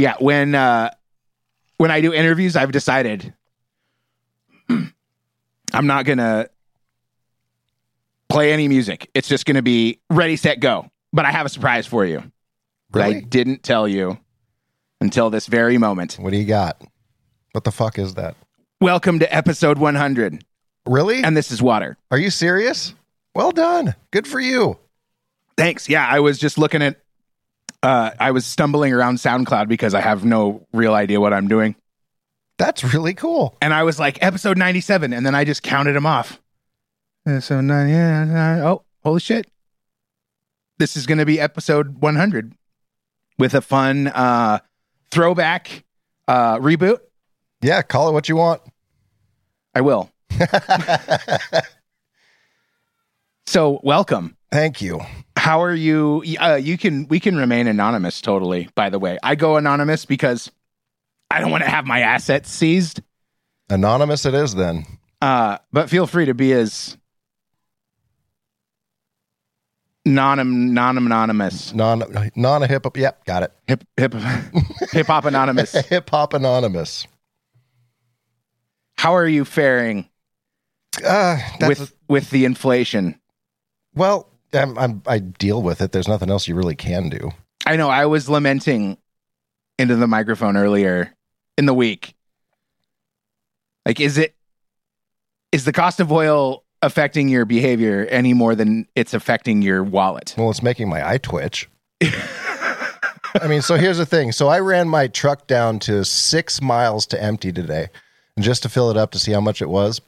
Yeah, when uh when I do interviews, I've decided I'm not gonna play any music. It's just gonna be ready, set, go. But I have a surprise for you that I Really? didn't tell you until this very moment. What do you got? What the fuck is that? Welcome to episode 100, Really? and this is water. Are you serious? Well done. Good for you. Thanks. Yeah, I was just looking at. Uh, I was stumbling around SoundCloud because I have no real idea what I'm doing, That's really cool. and I was like episode 97, and then I just counted them off. So nine, yeah, oh, holy shit! This is going to be episode 100 with a fun uh, throwback uh, reboot. Yeah, call it what you want. I will. So welcome. Thank you. How are you? Uh, you can we can remain anonymous totally. By the way, I go anonymous because I don't want to have my assets seized. Anonymous it is then. Uh, but feel free to be as non non anonymous Non non a hip hop. Yep, got it. hip hip hip hop anonymous. Hip hop anonymous. How are you faring Uh, with with the inflation? well, I'm, I'm I deal with it. There's nothing else you really can do. I know I was lamenting into the microphone earlier in the week. Like, is it is the cost of oil affecting your behavior any more than it's affecting your wallet? Well, it's making my eye twitch. I mean, so here's the thing. So I ran my truck down to six miles to empty today, and just to fill it up to see how much it was,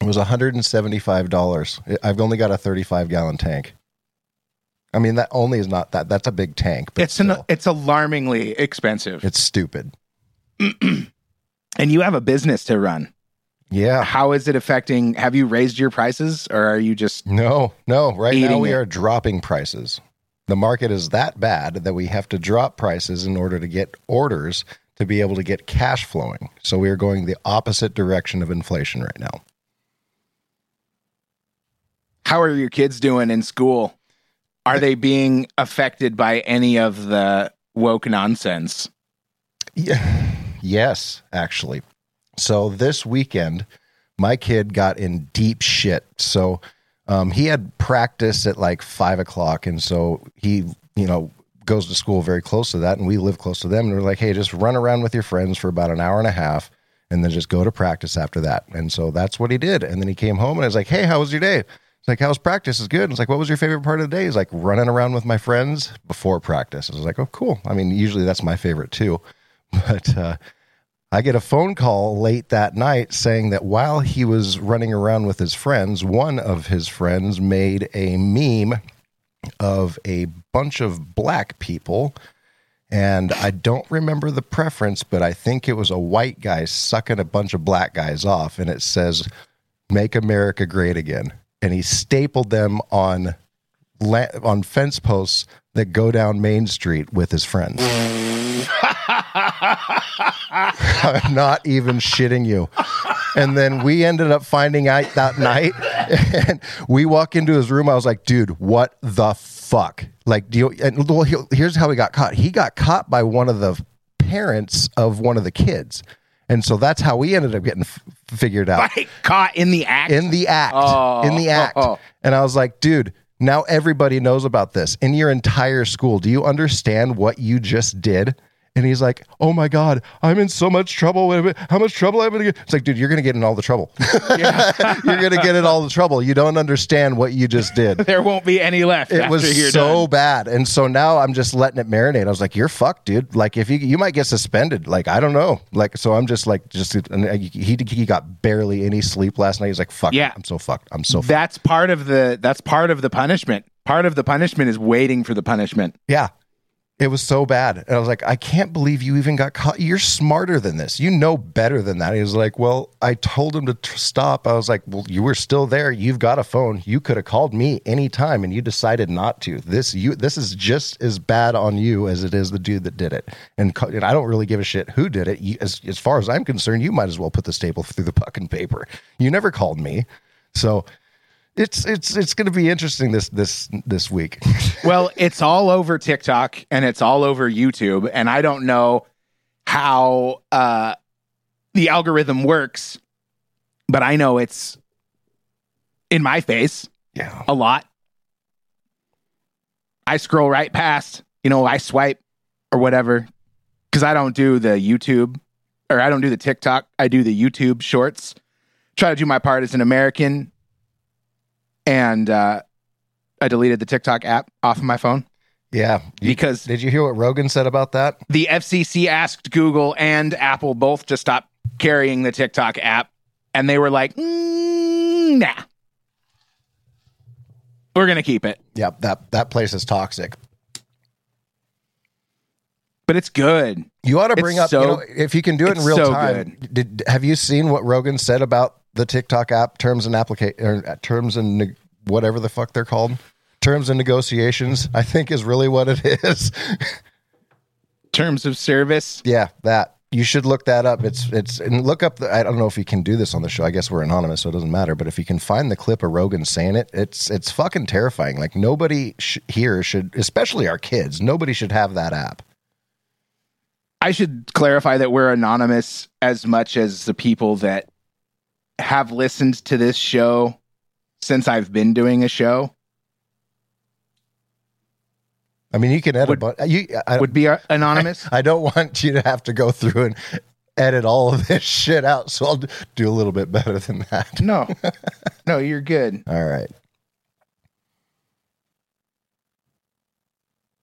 it was $175. I've only got a 35 gallon tank. I mean, that only is not that. That's a big tank, but It's an, it's alarmingly expensive, it's stupid. and you have a business to run. Yeah. How is it affecting? Have you raised your prices, or are you just No, no. Right now we it. are dropping prices. The market is that bad that we have to drop prices in order to get orders to be able to get cash flowing. So we are going the opposite direction of inflation right now. how are your kids doing in school? Are they being affected by any of the woke nonsense? Yeah. Yes, actually. So this weekend, my kid got in deep shit. So um, he had practice at like five o'clock, and so he, you know, goes to school very close to that, and we live close to them. And we're like, hey, just run around with your friends for about an hour and a half, and then just go to practice after that. And so that's what he did. And then he came home, and I was like, hey, how was your day? It's like, how's practice? Is good. It's like, what was your favorite part of the day? He's like, running around with my friends before practice. I was like, oh, cool. I mean, usually that's my favorite too. But uh, I get a phone call late that night saying that while he was running around with his friends, one of his friends made a meme of a bunch of black people. And I don't remember the preference, but I think it was a white guy sucking a bunch of black guys off. And it says, Make America Great Again. And he stapled them on la- on fence posts that go down Main Street with his friends. I'm not even shitting you. And then we ended up finding out that night, and we walk into his room. I was like, dude, what the fuck? Like, do you, and well, he- here's how he got caught. He got caught by one of the parents of one of the kids. And so that's how we ended up getting f- figured out Like caught in the act? in the act Oh. in the oh. act Oh. and i was like dude now everybody knows about this in your entire school do you understand what you just did and he's like oh my god i'm in so much trouble how much trouble i'm gonna get it's like dude you're gonna get in all the trouble you're gonna get in all the trouble you don't understand what you just did there won't be any left. it was so done. bad and so now i'm just letting it marinate i was like you're fucked dude like if you you might get suspended like i don't know like so i'm just like just and uh, he he got barely any sleep last night he's like fuck Yeah. i'm so fucked i'm so fucked. That's part of the. That's part of the punishment. Part of the punishment is waiting for the punishment. yeah it was so bad. And i was like i can't believe you even got caught. You're smarter than this. You know better than that. He was like well i told him to tr- stop. I was like well you were still there. You've got a phone. You could have called me anytime and you decided not to. This you this is just as bad on you as it is the dude that did it. And, and i don't really give a shit who did it. You, as, as far as i'm concerned you might as well put the staple through the fucking paper. You never called me. So it's it's it's going to be interesting this this this week Well, it's all over TikTok and it's all over YouTube, and I don't know how uh, the algorithm works, but I know it's in my face Yeah. a lot. I scroll right past, you know, I swipe or whatever because I don't do the YouTube or I don't do the TikTok. I do the YouTube shorts. Try to do my part as an American. And uh, I deleted the TikTok app off of my phone Yeah. Because did you hear what Rogan said about that? the FCC asked Google and Apple both to stop carrying the TikTok app. And they were like, "Mm, nah. We're going to keep it. Yeah, that that place is toxic. But it's good. You ought to It's bring up, so- you know, if you can do it in real so time. Did have you seen what Rogan said about the TikTok app terms and application or uh, terms and neg- whatever the fuck they're called? Terms and negotiations, I think is really what it is. Terms of service. yeah, that. You should look that up. It's it's and look up the I don't know if you can do this on the show. I guess we're anonymous, so it doesn't matter, but if you can find the clip of Rogan saying it, it's it's fucking terrifying. Like nobody sh- here should especially our kids, nobody should have that app. I should clarify that we're anonymous as much as the people that have listened to this show since I've been doing a show I mean, you can edit Would- but you I, would be uh, anonymous. I don't want you to have to go through and edit all of this shit out. So I'll do a little bit better than that. no, no, you're good. All right.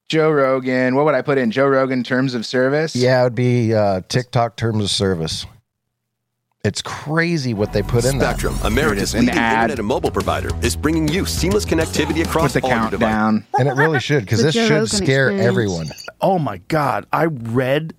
Joe Rogan. What would I put in Joe Rogan terms of service? Yeah, it would be uh, TikTok terms of service. It's crazy what they put in there. Spectrum, America's An leading ad. internet and mobile provider, is bringing you seamless connectivity with across the all your devices. countdown. And it really should, because The this Joe should Rogan scare experience. everyone. Oh my God. I read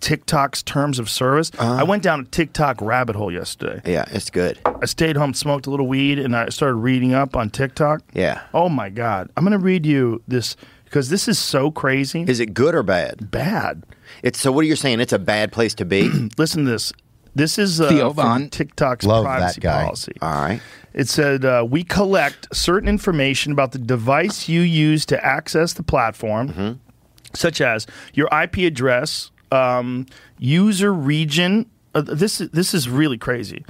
TikTok's terms of service. Uh-huh. I went down a TikTok rabbit hole yesterday. Yeah, it's good. I stayed home, smoked a little weed, and I started reading up on TikTok. Yeah. Oh my God. I'm going to read you this because this is so crazy. Is it good or bad? bad. It's so. What are you saying? It's a bad place to be. Listen to this. This is uh, Theo from Von. TikTok's Love that privacy guy. policy. All right. It said uh, we collect certain information about the device you use to access the platform, such as your IP address, um, user region. Uh, this is this is really crazy.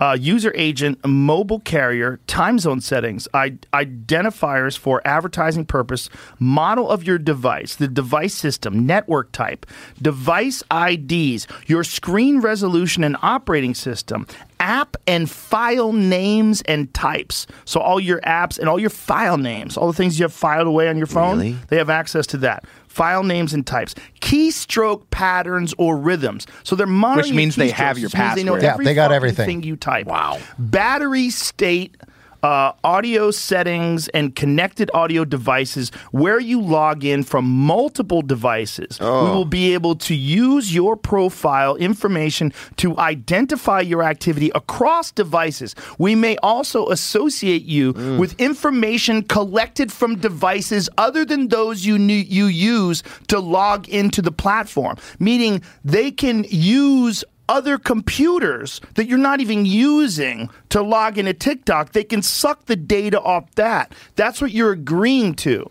Uh, user agent, mobile carrier, time zone settings, I- identifiers for advertising purpose, model of your device, the device system, network type, device IDs, your screen resolution and operating system, app and file names and types. So all your apps and all your file names, all the things you have filed away on your phone, Really? they have access to that. File names and types, keystroke patterns or rhythms. So they're monitoring Which means your they have your which means They know password. Yeah, every they got everything. thing you type. Wow. Battery state. Uh, audio settings and connected audio devices where you log in from multiple devices. We will be able to use your profile information to identify your activity across devices. We may also associate you with information collected from devices other than those you knew, you use to log into the platform, meaning they can use other computers that you're not even using to log into TikTok, they can suck the data off that. That's what you're agreeing to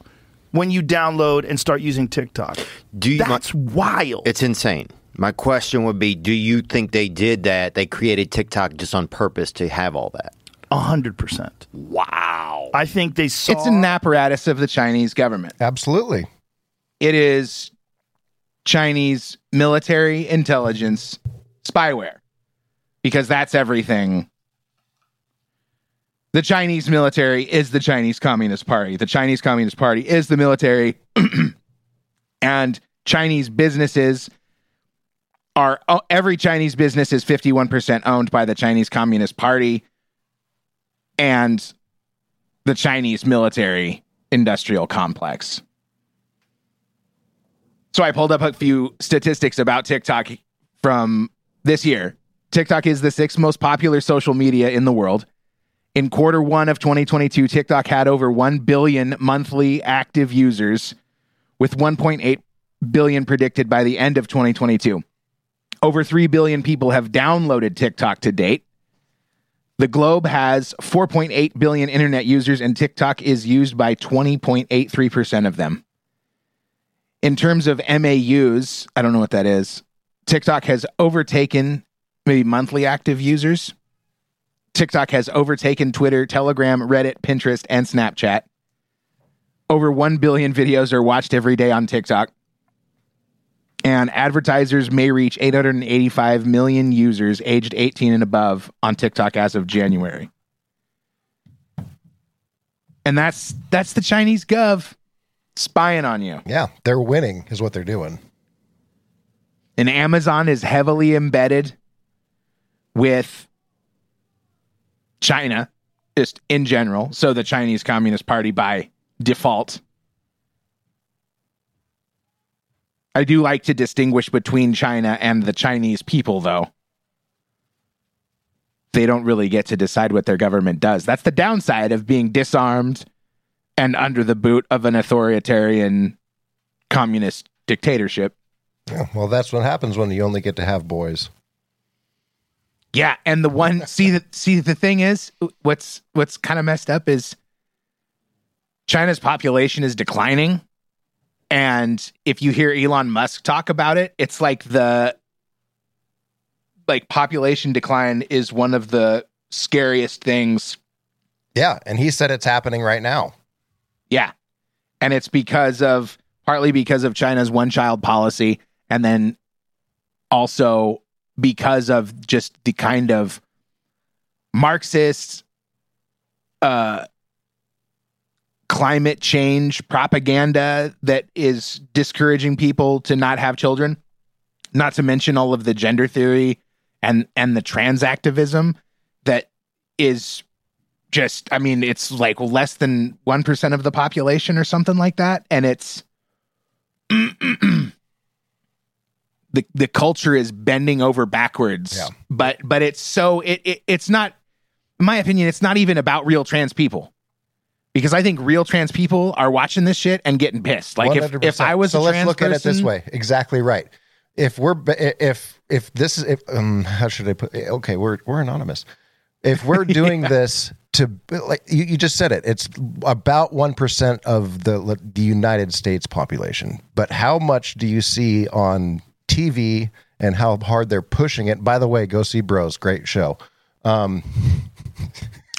when you download and start using TikTok. Do you- That's wild. It's insane. My question would be: Do you think they did that? They created TikTok just on purpose to have all that? A hundred percent. Wow. I think they saw. It's an apparatus of the Chinese government. Absolutely. It is Chinese military intelligence spyware because that's everything. The Chinese military is the Chinese Communist Party. The Chinese Communist Party is the military, and Chinese businesses are oh, every Chinese business is 51% owned by the Chinese Communist Party and the Chinese military industrial complex. So I pulled up a few statistics about TikTok from this year. TikTok is the sixth most popular social media in the world. In quarter one of 2022, TikTok had over 1 billion monthly active users, with 1.8 billion predicted by the end of 2022. Over 3 billion people have downloaded TikTok to date. The globe has 4.8 billion internet users, and TikTok is used by 20.83% of them. In terms of MAUs, I don't know what that is. TikTok has overtaken maybe monthly active users. TikTok has overtaken Twitter, Telegram, Reddit, Pinterest, and Snapchat. Over 1 billion videos are watched every day on TikTok. And advertisers may reach 885 million users aged 18 and above on TikTok as of January. And that's that's the Chinese gov spying on you. Yeah, they're winning, is what they're doing. And Amazon is heavily embedded with China, just in general. So the Chinese Communist Party by default. I do like to distinguish between China and the Chinese people, though. They don't really get to decide what their government does. That's the downside of being disarmed and under the boot of an authoritarian communist dictatorship. Yeah, well, that's what happens when you only get to have boys. Yeah, and the one see the see the thing is what's what's kind of messed up is China's population is declining. And if you hear Elon Musk talk about it, it's like the like population decline is one of the scariest things. Yeah, and he said it's happening right now. Yeah. And it's because of partly because of China's one child policy and then also because of just the kind of Marxist uh climate change propaganda that is discouraging people to not have children not to mention all of the gender theory and and the trans activism that is just i mean it's like less than 1% of the population or something like that. And it's the the culture is bending over backwards Yeah. but but it's so it, it it's not in my opinion it's not even about real trans people because i think real trans people are watching this shit and getting pissed like if, if i was so let's look at it this way. Exactly right. If we're if if this is if um how should I put okay we're we're anonymous. If we're doing this to like you, you just said it, it's about one percent of the the United States population. But how much do you see on TV and how hard they're pushing it? By the way, go see Bros, great show. Um,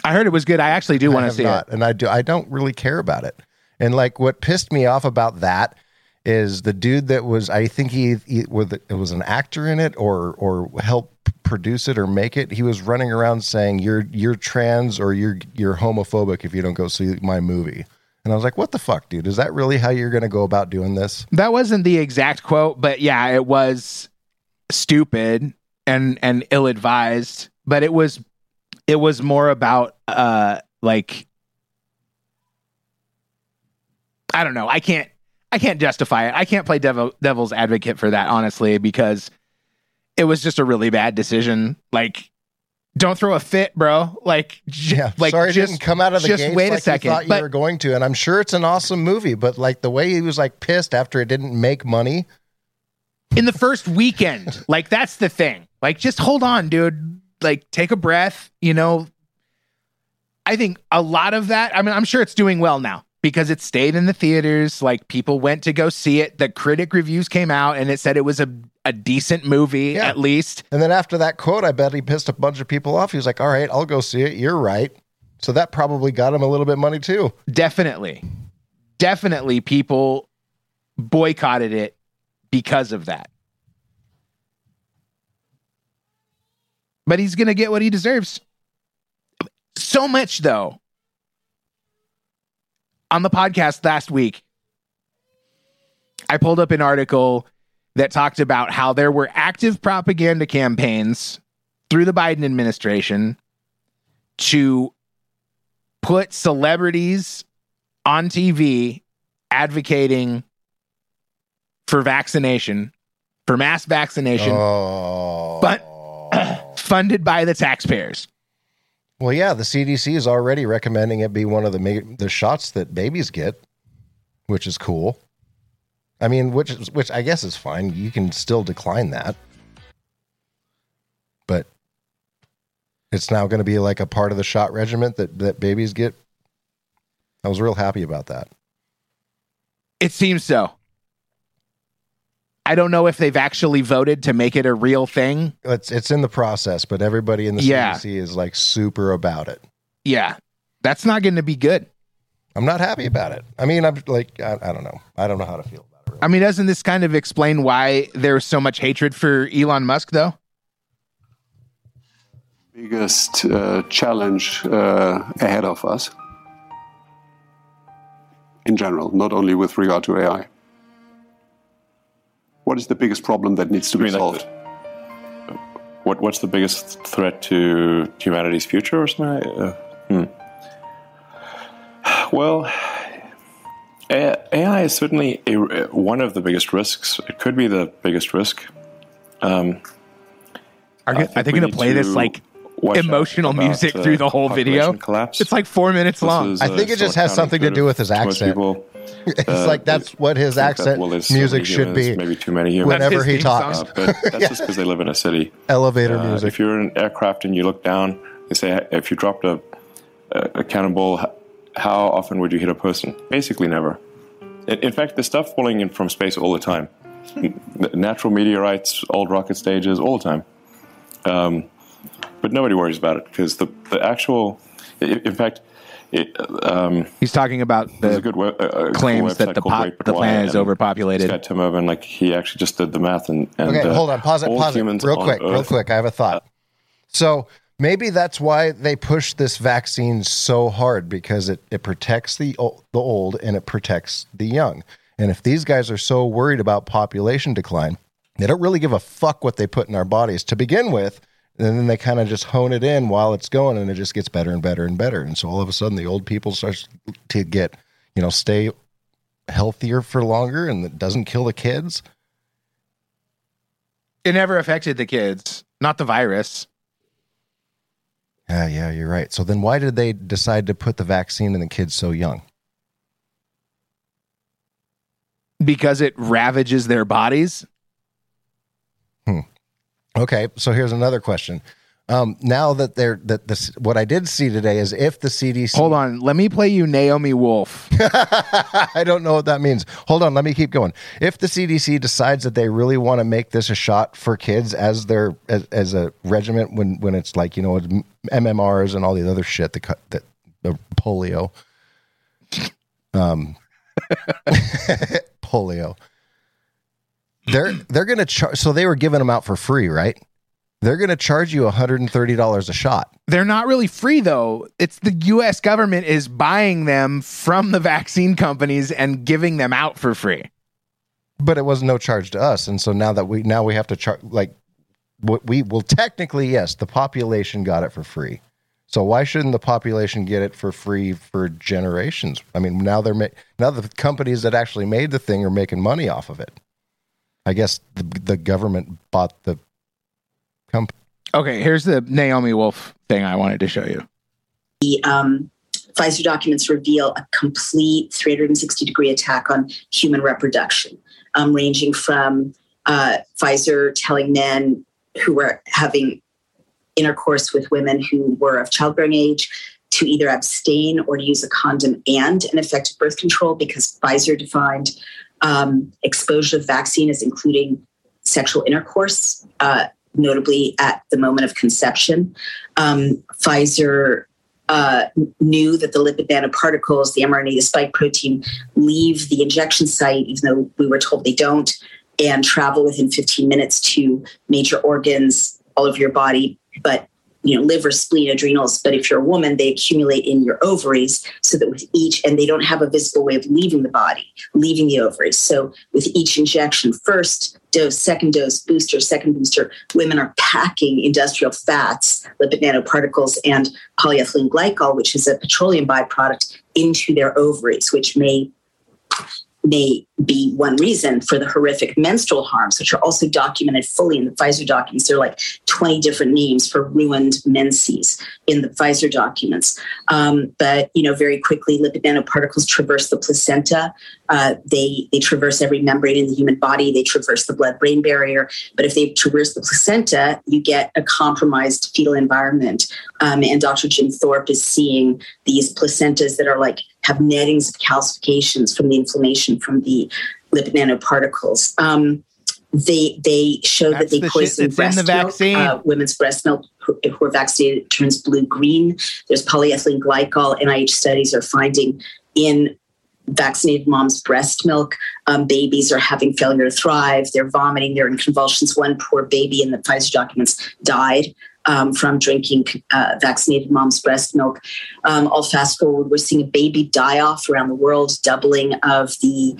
i heard it was good i actually do want to see not, it and I do. I don't really care about it. And like, what pissed me off about that is the dude that was. I think he, he was it was an actor in it, or or helped produce it or make it. He was running around saying, "You're you're trans or you're you're homophobic if you don't go see my movie." And I was like, "What the fuck, dude? Is that really how you're going to go about doing this?" That wasn't the exact quote, but yeah, it was stupid and and ill advised. But it was it was more about uh like I don't know. I can't I can't justify it. I can't play devil devil's advocate for that honestly because it was just a really bad decision. Like don't throw a fit, bro. Like j- Yeah, like sorry, it just didn't come out of the just gates wait like a second. you thought you were going to, and I'm sure it's an awesome movie. But like the way he was like pissed after it didn't make money, in the first weekend. like that's the thing. Like just hold on, dude. Like take a breath, you know. I think a lot of that, I mean, I'm sure it's doing well now because it stayed in the theaters. Like people went to go see it. The critic reviews came out and it said it was a, a decent movie, Yeah. at least. And then after that quote, I bet he pissed a bunch of people off. He was like, "All right, I'll go see it. You're right." So that probably got him a little bit of money too. Definitely. Definitely people boycotted it because of that. But he's going to get what he deserves. So much, though. On the podcast last week, I pulled up an article that talked about how there were active propaganda campaigns through the Biden administration to put celebrities on TV advocating for vaccination, for mass vaccination, Oh, but funded by the taxpayers. well, yeah, the CDC is already recommending it be one of the ma- the shots that babies get, which is cool. I mean, which is, which I guess is fine. You can still decline that, but it's now going to be like a part of the shot regiment that that babies get. I was real happy about that. It seems so. I don't know if they've actually voted to make it a real thing. It's it's in the process, but everybody in the Yeah. CDC is like super about it. Yeah, that's not going to be good. I'm not happy about it. I mean, I'm like, I, I don't know. I don't know how to feel about it. Really. I mean, doesn't this kind of explain why there's so much hatred for Elon Musk, though? biggest uh, challenge uh, ahead of us in general, not only with regard to AI. What is the biggest problem that needs to be mean like solved? What What's the biggest threat to humanity's future or something? Uh, hmm. Well, A- AI is certainly a, one of the biggest risks. It could be the biggest risk. Um, Are, I are they think we going to play this like watch out emotional about, music uh, through the whole video? Collapse. It's like four minutes This long. is, I uh, think it just has something to do with his counterintuitive to most accent. people. it's Uh, like that's what his think that, accent well, there's so music should humans, be Maybe too many humans. That's whenever he talks. song. Uh, but that's just because they live in a city. Elevator Uh, music. If you're in an aircraft and you look down, they say if you dropped a, a, a cannonball, h- how often would you hit a person? Basically, never. In, in fact, there's stuff falling in from space all the time. Natural meteorites, old rocket stages, all the time. Um, but nobody worries about it because the, the actual, in fact, it, um, He's talking about there's a the good web, uh, uh, cool claims that the called pot, Wait But the planet is overpopulated. guy Tim Urban, like he actually just did the math and, and Okay, uh, hold on. Pause it. Pause it. Real on quick. Real quick. I have a thought. So maybe that's why they push this vaccine so hard because it, it protects the o- the old and it protects the young. And if these guys are so worried about population decline, they don't really give a fuck what they put in our bodies to begin with. And then they kind of just hone it in while it's going, and it just gets better and better and better. And so all of a sudden, the old people starts to get, you know, stay healthier for longer, and it doesn't kill the kids. It never affected the kids, not the virus. Yeah, yeah, you're right. So then why did they decide to put the vaccine in the kids so young? because it ravages their bodies. Hmm. Okay, so here's another question. Um, now that they're that this what I did see today is if the CDC Hold on, let me play you Naomi Wolf. I don't know what that means. Hold on, let me keep going. If the CDC decides that they really want to make this a shot for kids as their as, as a regiment when when it's like you know MMRs and all the other shit the cut that the polio, um, polio. They're they're gonna charge. So they were giving them out for free, right? They're gonna charge you hundred and thirty dollars a shot. They're not really free though. It's the US government is buying them from the vaccine companies and giving them out for free. but it was no charge to us and so now that we now we have to charge like what we well technically yes the population got it for free so why shouldn't the population get it for free for generations i mean now they're ma- now the companies that actually made the thing are making money off of it i guess the, the government bought the company Okay, here's the Naomi Wolf thing I wanted to show you. the um, Pfizer documents reveal a complete 360 degree attack on human reproduction, um, ranging from uh, Pfizer telling men who were having intercourse with women who were of childbearing age to either abstain or to use a condom and an effective birth control because Pfizer defined um, exposure to vaccine as including sexual intercourse, uh, notably at the moment of conception. Um, Pfizer uh, knew that the lipid nanoparticles, the mRNA, the spike protein, leave the injection site, even though we were told they don't, and travel within 15 minutes to major organs all over your body. But you know, liver, spleen, adrenals. But if you're a woman, they accumulate in your ovaries, so that with each, and they don't have a visible way of leaving the body, leaving the ovaries. So with each injection, first dose, second dose, booster, second booster, women are packing industrial fats, lipid nanoparticles, and polyethylene glycol, which is a petroleum byproduct, into their ovaries, which may may be one reason for the horrific menstrual harms, which are also documented fully in the Pfizer documents. There are like 20 different names for ruined menses in the Pfizer documents. Um, but you know, very quickly, lipid nanoparticles traverse the placenta. Uh, they they traverse every membrane in the human body. They traverse the blood-brain barrier. But if they traverse the placenta, you get a compromised fetal environment. Um, and Dr. Jim Thorp is seeing these placentas that are like have nettings of calcifications from the inflammation from the lipid nanoparticles. Um, they they show That's that they the poison breast the milk. Uh, women's breast milk who, are vaccinated turns blue green. There's polyethylene glycol. NIH studies are finding in vaccinated moms' breast milk, um, babies are having failure to thrive. They're vomiting. They're in convulsions. One poor baby in the Pfizer documents died. Um, from drinking uh, vaccinated mom's breast milk. Um, I'll fast forward. We're seeing a baby die off around the world, doubling of the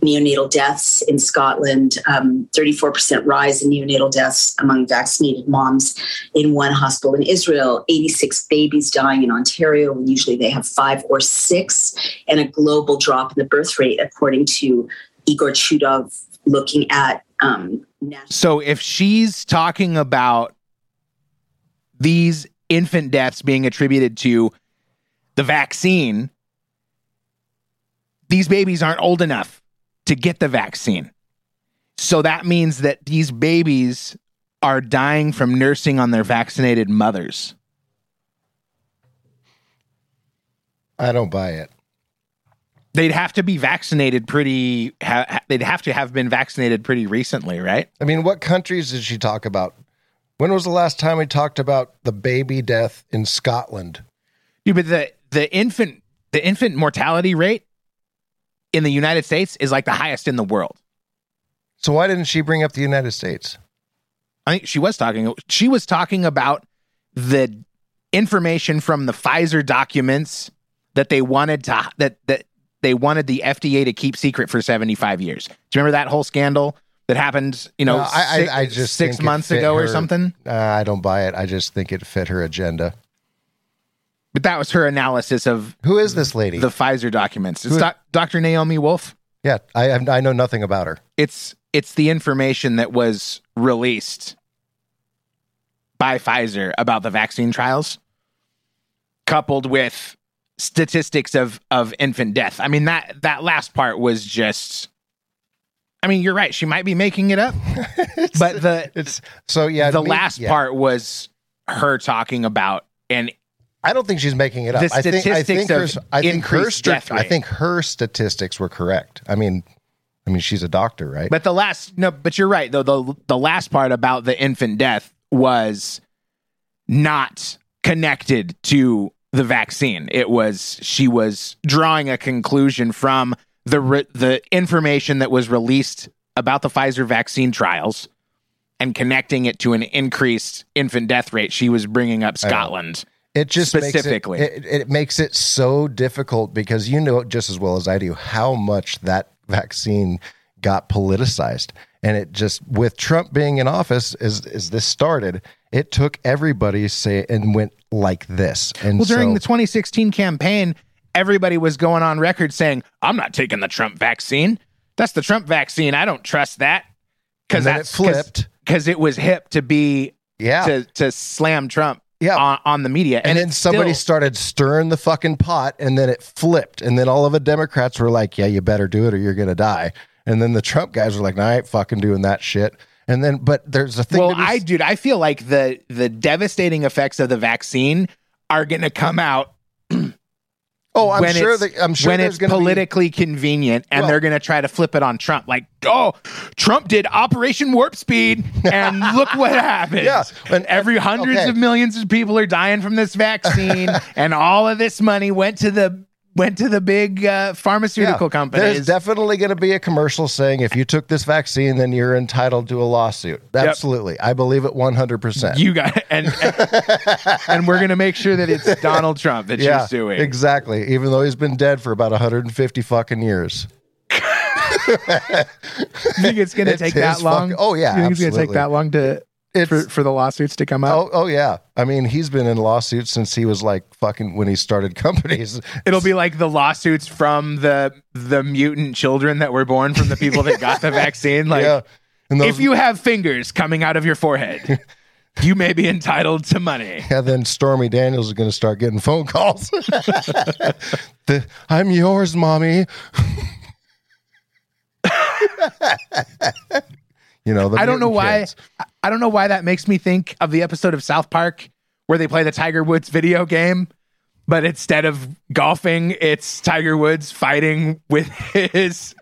neonatal deaths in Scotland, um, 34% rise in neonatal deaths among vaccinated moms in one hospital in Israel, 86 babies dying in Ontario, when usually they have five or six, and a global drop in the birth rate, according to Igor Chudov, looking at um. So if she's talking about these infant deaths being attributed to the vaccine, these babies aren't old enough to get the vaccine. So that means that these babies are dying from nursing on their vaccinated mothers. I don't buy it. They'd have to be vaccinated pretty, ha- they'd have to have been vaccinated pretty recently, right? I mean, what countries did she talk about? When was the last time we talked about the baby death in Scotland? Dude, but the the infant the infant mortality rate in the United States is like the highest in the world. So why didn't she bring up the United States? I think she was talking she was talking about the information from the Pfizer documents that they wanted to that that they wanted the FDA to keep secret for 75 years. Do you remember that whole scandal that happened, you know, No, I- I- six, I just six months ago or something? Uh, I don't buy it. I just think it fit her agenda. But that was her analysis of Who is this lady? the Pfizer documents. It's doc, Dr. Naomi Wolf. yeah, I have- I know nothing about her. it's it's the information that was released by Pfizer about the vaccine trials coupled with statistics of of infant death. I mean that that last part was just I mean you're right, she might be making it up. but the It's so yeah. the me- last yeah. part was her talking about and I don't think she's making it up. The I think, I think her, I think her death I think her statistics were correct. I mean, I mean, she's a doctor, right? But the last no, but you're right though. The the last part about the infant death was not connected to the vaccine. It was she was drawing a conclusion from the re, the information that was released about the Pfizer vaccine trials and connecting it to an increased infant death rate. She was bringing up Scotland. it just specifically. makes it, it, it makes it so difficult because you know just as well as I do how much that vaccine got politicized, and it just with Trump being in office as as this started, it took everybody say and went like this. And Well, during so- the 2016 campaign, everybody was going on record saying, "I'm not taking the Trump vaccine. That's the Trump vaccine. I don't trust that." And it that's flipped. because it was hip to be yeah, to to slam Trump Yeah. on, on the media, and, then somebody still- started stirring the fucking pot and then it flipped and then all of the democrats were like yeah you better do it or you're gonna die and then the trump guys were like no, i ain't fucking doing that shit and then but there's a thing well, to I dude, I feel like the the devastating effects of the vaccine are going to come out oh i'm sure that i'm sure when it's gonna be- politically convenient and Well- they're going to try to flip it on Trump like oh Trump did Operation Warp Speed and look what happened Yeah, and- every hundreds okay. of millions of people are dying from this vaccine and all of this money went to the went to the big uh, pharmaceutical Yeah, companies There's definitely going to be a commercial saying if you took this vaccine, then you're entitled to a lawsuit. Absolutely, I believe it 100. percent you got and and, and we're going to make sure that it's Donald Trump that Yeah, you're suing exactly. Even though he's been dead for about 150 fucking years. you think it's going to take that long fuck- oh, yeah, you think it's going to take that long to It's for, for the lawsuits to come out Oh, oh yeah. I mean, he's been in lawsuits since he was like fucking when he started companies. It'll be like the lawsuits from the the mutant children that were born from the people that got the vaccine. Like, yeah. And those, if you have fingers coming out of your forehead, you may be entitled to money. yeah, then Stormy Daniels is going to start getting phone calls. the, I'm yours, mommy. You know, the I don't know why. kids. I don't know why that makes me think of the episode of South Park where they play the Tiger Woods video game, but instead of golfing, it's Tiger Woods fighting with his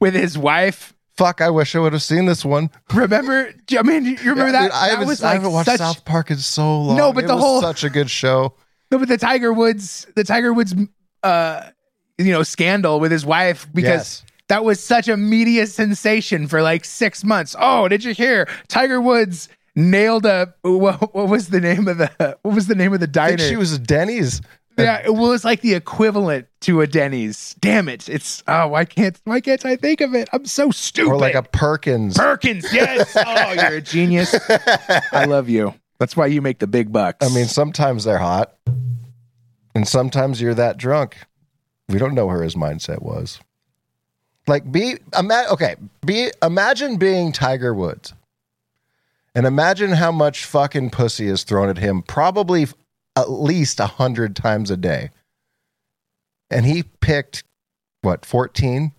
with his wife Fuck, I wish I would have seen this one. Remember? I mean, you remember Yeah, that? I, that haven't, was I haven't watched such, South Park in so long. No, but It the whole- such a good show. No, but the Tiger Woods, the Tiger Woods, uh, you know, scandal with his wife because Yes. That was such a media sensation for like six months. Oh, did you hear? Tiger Woods nailed a what, what was the name of the what was the name of the diner? she was Denny's. yeah, it was like the equivalent to a Denny's. Damn it! It's oh, why can't why can't I think of it? I'm so stupid. Or like a Perkins. Perkins. Yes. oh, you're a genius. I love you. That's why you make the big bucks. I mean, sometimes they're hot, and sometimes you're that drunk. We don't know where his mindset was. Like, be ima- okay. Be imagine being Tiger Woods, and imagine how much fucking pussy is thrown at him. Probably f- at least a hundred times a day, and he picked what fourteen.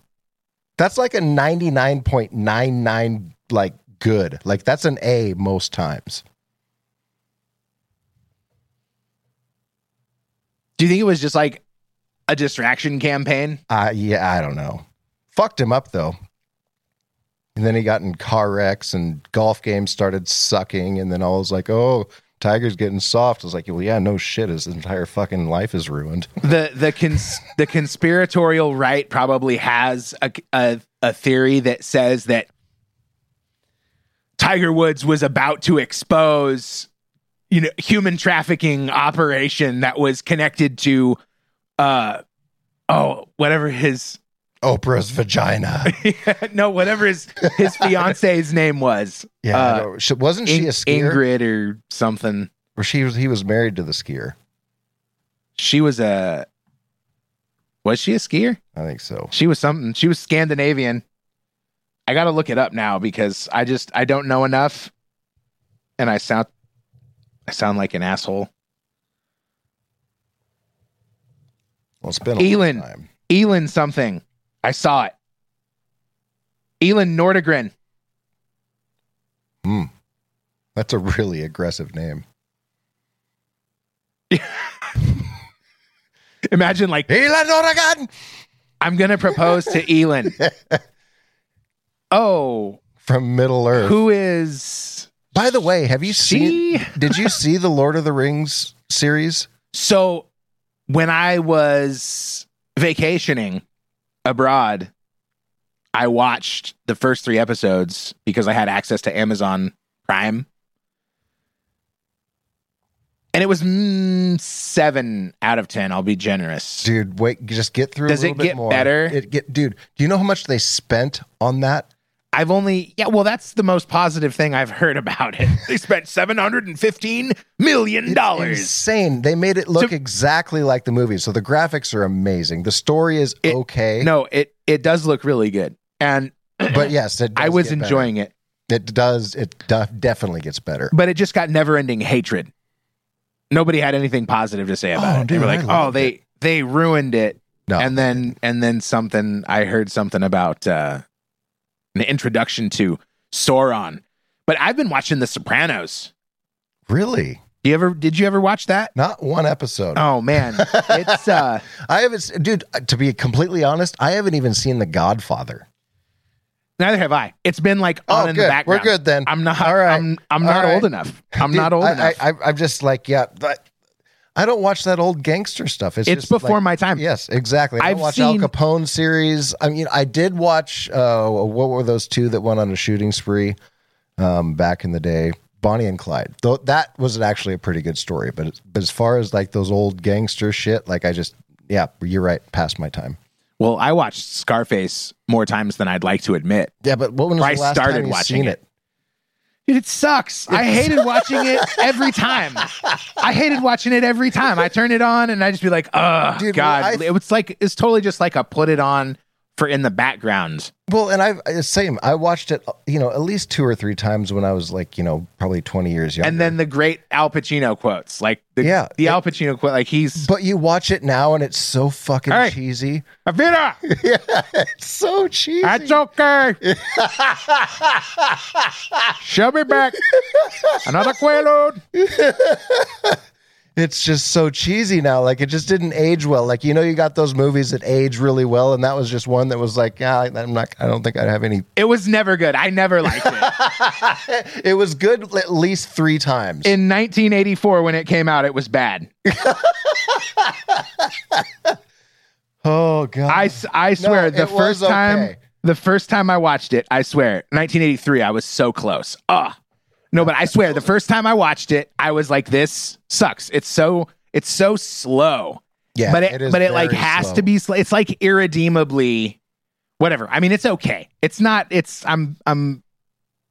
That's like a ninety nine point nine nine like good. Like that's an A most times. do you think it was just like a distraction campaign? Uh, yeah, I don't know. Fucked him up though. And then he got in car wrecks and golf games started sucking. And then I was like, oh, Tiger's getting soft. I was like, well, yeah, no shit. His entire fucking life is ruined. the the cons- the conspiratorial right probably has a, a a theory that says that Tiger Woods was about to expose you know human trafficking operation that was connected to uh oh whatever his Oprah's vagina. no whatever his his fiance's name was Yeah, Uh. Sh- wasn't she In- a skier? Ingrid or something Or she was? He was married to the skier. she was a was she a skier I think so. She was something. She was Scandinavian. I got to look it up now because I just I don't know enough, and I sound I sound like an asshole. Well, it's been a long Elin. time. Elin something. I saw it. Elin Nordegren. Hmm. That's a really aggressive name. Imagine like Elin Oregon I'm gonna propose to Elin. oh, from Middle Earth. who is By the way, have you she? seen? Did you see the Lord of the Rings series? So when I was vacationing abroad, I watched the first three episodes because I had access to Amazon Prime. And it was mm, seven out of 10. I'll be generous. Dude, wait, just get through. Does a it little bit get more. better? It get, dude. Do you know how much they spent on that? I've only, yeah, well, that's the most positive thing I've heard about it. They spent $715 million. Insane. They made it look So- exactly like the movie. So the graphics are amazing. The story is It- okay. No, it, it does look really good. And but yes, it I was get better. enjoying it. It does. It do- definitely gets better. but it just got never ending hatred. Nobody had anything positive to say about Oh, it. They were like, "Oh, loved they they ruined it." No, and then and then something I heard something about uh an introduction to Sauron. But I've been watching The Sopranos. really, Do you ever did you ever watch that? not one episode. Oh man, it's uh I haven't, dude. uh, To be completely honest, I haven't even seen The Godfather. neither have I. It's been like on Oh, in good. the background. We're good then. I'm not. All right. I'm I'm All not right. old enough. I'm Dude, not old I, enough. I, I, I'm just like, yeah, but I don't watch that old gangster stuff. It's, it's before like- my time. Yes, exactly. I I've watched seen- Al Capone series. I mean, I did watch. Uh, what were those two that went on a shooting spree um, back in the day? Bonnie and Clyde. Though that was actually a pretty good story. But, but as far as like those old gangster shit, like I just, yeah, you're right. Past my time. Well, I watched Scarface more times than I'd like to admit. Yeah, but what when was I the last started time you watching seen it. it? Dude, it sucks. I hated watching it every time. I hated watching it every time. I turn it on and I just be like, oh Dude, God. I- it was like it's totally just like a put it on for in the background. Well, and I've uh, same. I watched it, you know, at least two or three times when I was like, you know, probably twenty years younger. And then the great Al Pacino quotes. Like the, Yeah. the Al Pacino quote, like he's but you watch it now and it's so fucking Hey. cheesy. Avita, yeah, It's so cheesy. that's okay. She'll be back. Another quaalude. it's just so cheesy now. Like it just didn't age well. Like you know, you got those movies that age really well, and that was just one that was like, yeah, I'm not. I don't think I'd have any. It was never good. I never liked it. It was good at least three times. In 1984, when it came out, it was bad. oh god, I, I swear, the it was first time, okay. the first time I watched it, I swear, 1983, I was so close. Ah, no, but I swear, the first time I watched it, I was like, this sucks. It's so, it's so slow. yeah, but it, is but it like has slow. to be. Sl- it's like irredeemably, whatever. I mean, it's okay. It's not. It's I'm I'm,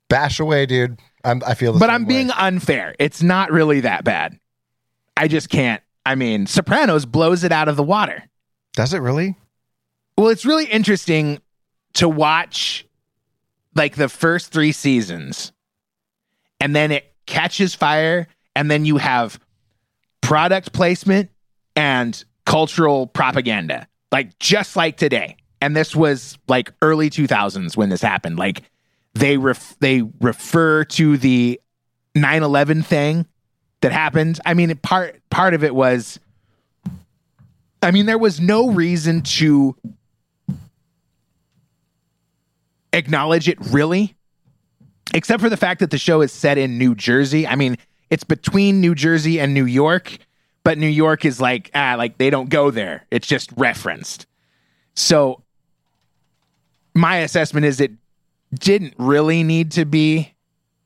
bash away, dude. I'm, I feel, the but I'm being unfair. It's not really that bad. I just can't. I mean, Sopranos blows it out of the water. Does it really? Well, it's really interesting to watch like the first three seasons and then it catches fire and then you have product placement and cultural propaganda like just like today. And this was like early 2000s when this happened. Like they ref- they refer to the 9/11 thing that happened. I mean part part of it was I mean, there was no reason to acknowledge it really, except for the fact that the show is set in New Jersey. I mean, it's between New Jersey and New York, but New York is like, ah, like they don't go there. It's just referenced. So my assessment is it didn't really need to be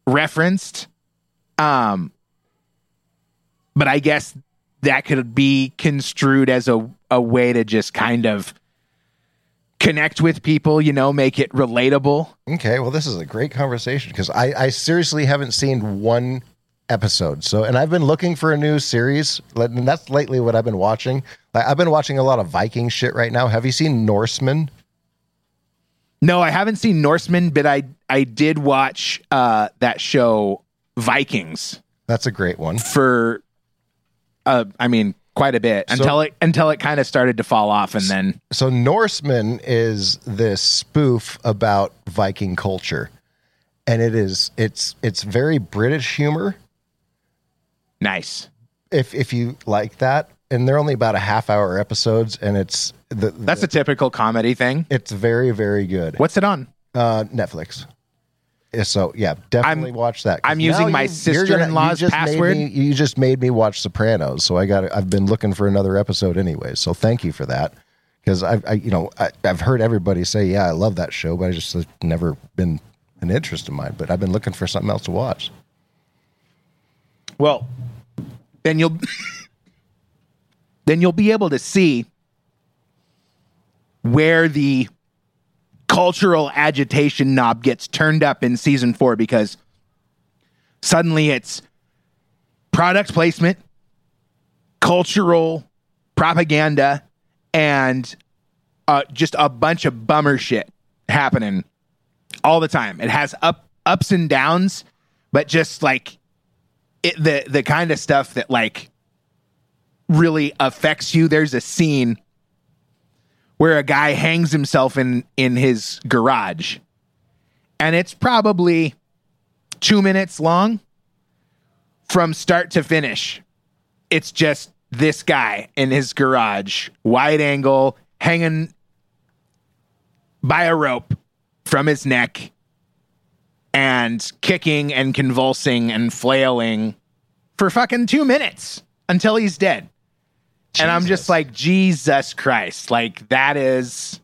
referenced. Um, but I guess that could be construed as a, a way to just kind of connect with people, you know, make it relatable. Okay, well, this is a great conversation because I, I seriously haven't seen one episode. So, and I've been looking for a new series, and that's lately what I've been watching. Like, I've been watching a lot of Viking shit right now. Have you seen Norsemen? No, I haven't seen Norsemen, but I I did watch uh that show Vikings That's a great one. for uh I mean quite a bit until it until it kind of started to fall off and then So, Norsemen is this spoof about Viking culture, and it is it's it's very British humor. nice. If if you like that, and they're only about a half hour episodes, and it's the, That's a typical comedy thing. it's very very good. What's it on? Uh, Netflix. Yeah, So yeah, definitely watch that. I'm using my sister-in-law's password. me- you just made me watch Sopranos, so I got. I've been looking for another episode anyway. So thank you for that, because I've, I, you know, I, I've heard everybody say, yeah, I love that show, but I just it's never been an interest of mine. But I've been looking for something else to watch. Well, then you'll then you'll be able to see where the cultural agitation knob gets turned up in season 4 because suddenly it's product placement, cultural propaganda and uh, just a bunch of bummer shit happening all the time. It has up ups and downs, but just like it, the the kind of stuff that like really affects you. There's a scene where a guy hangs himself in in his garage, and it's probably two minutes long from start to finish. It's just this guy in his garage, wide angle, hanging by a rope from his neck and kicking and convulsing and flailing for fucking two minutes until he's dead. And I'm just like, Jesus Christ. Like that is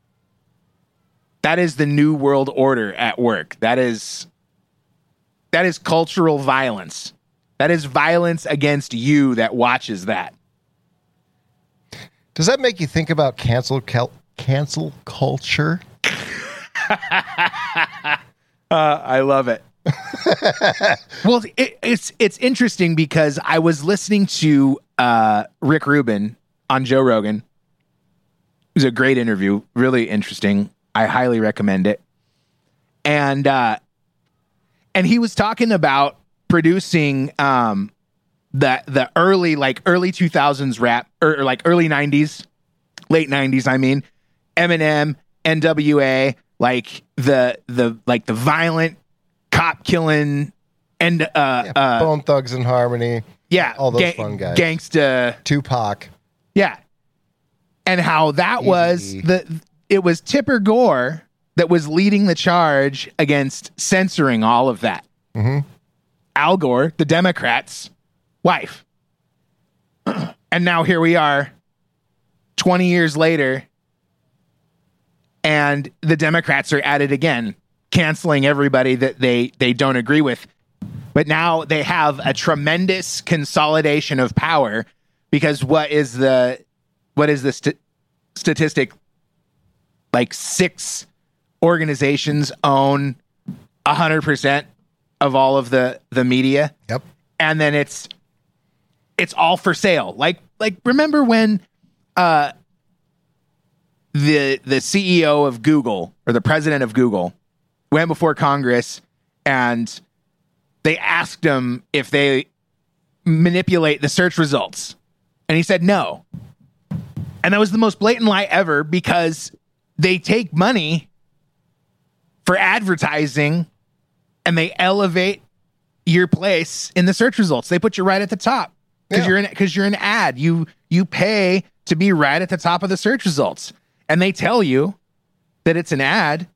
that is the new world order at work. That is that is cultural violence. That is violence against you that watches that. Does that make you think about cancel cal- cancel culture? I love it. well, it, it's it's interesting because I was listening to uh, Rick Rubin on Joe Rogan. It was a great interview, really interesting. I highly recommend it. And uh, and he was talking about producing um, the the early like early two thousands rap or, or like early nineties, late nineties. I mean, Eminem, N.W.A. Like the the like the violent cop killing and uh uh Bone Thugs and Harmony. Yeah, all those Ga- fun guys. Gangsta. Tupac. Yeah. And how that was the it was Tipper Gore that was leading the charge against censoring all of that. Mhm. Al Gore, the Democrats' wife. and now here we are 20 years later and the Democrats are at it again, canceling everybody that they they don't agree with. But now they have a tremendous consolidation of power because what is the what is the st- statistic? Like six organizations own hundred percent of all of the the media, Yep. and then it's it's all for sale. Like like remember when uh the the CEO of Google or the president of Google went before Congress and they asked him if they manipulate the search results. And he said no. And that was the most blatant lie ever because they take money for advertising and they elevate your place in the search results. They put you right at the top because Yeah. you're in because you're an ad. You you pay to be right at the top of the search results. And they tell you that it's an ad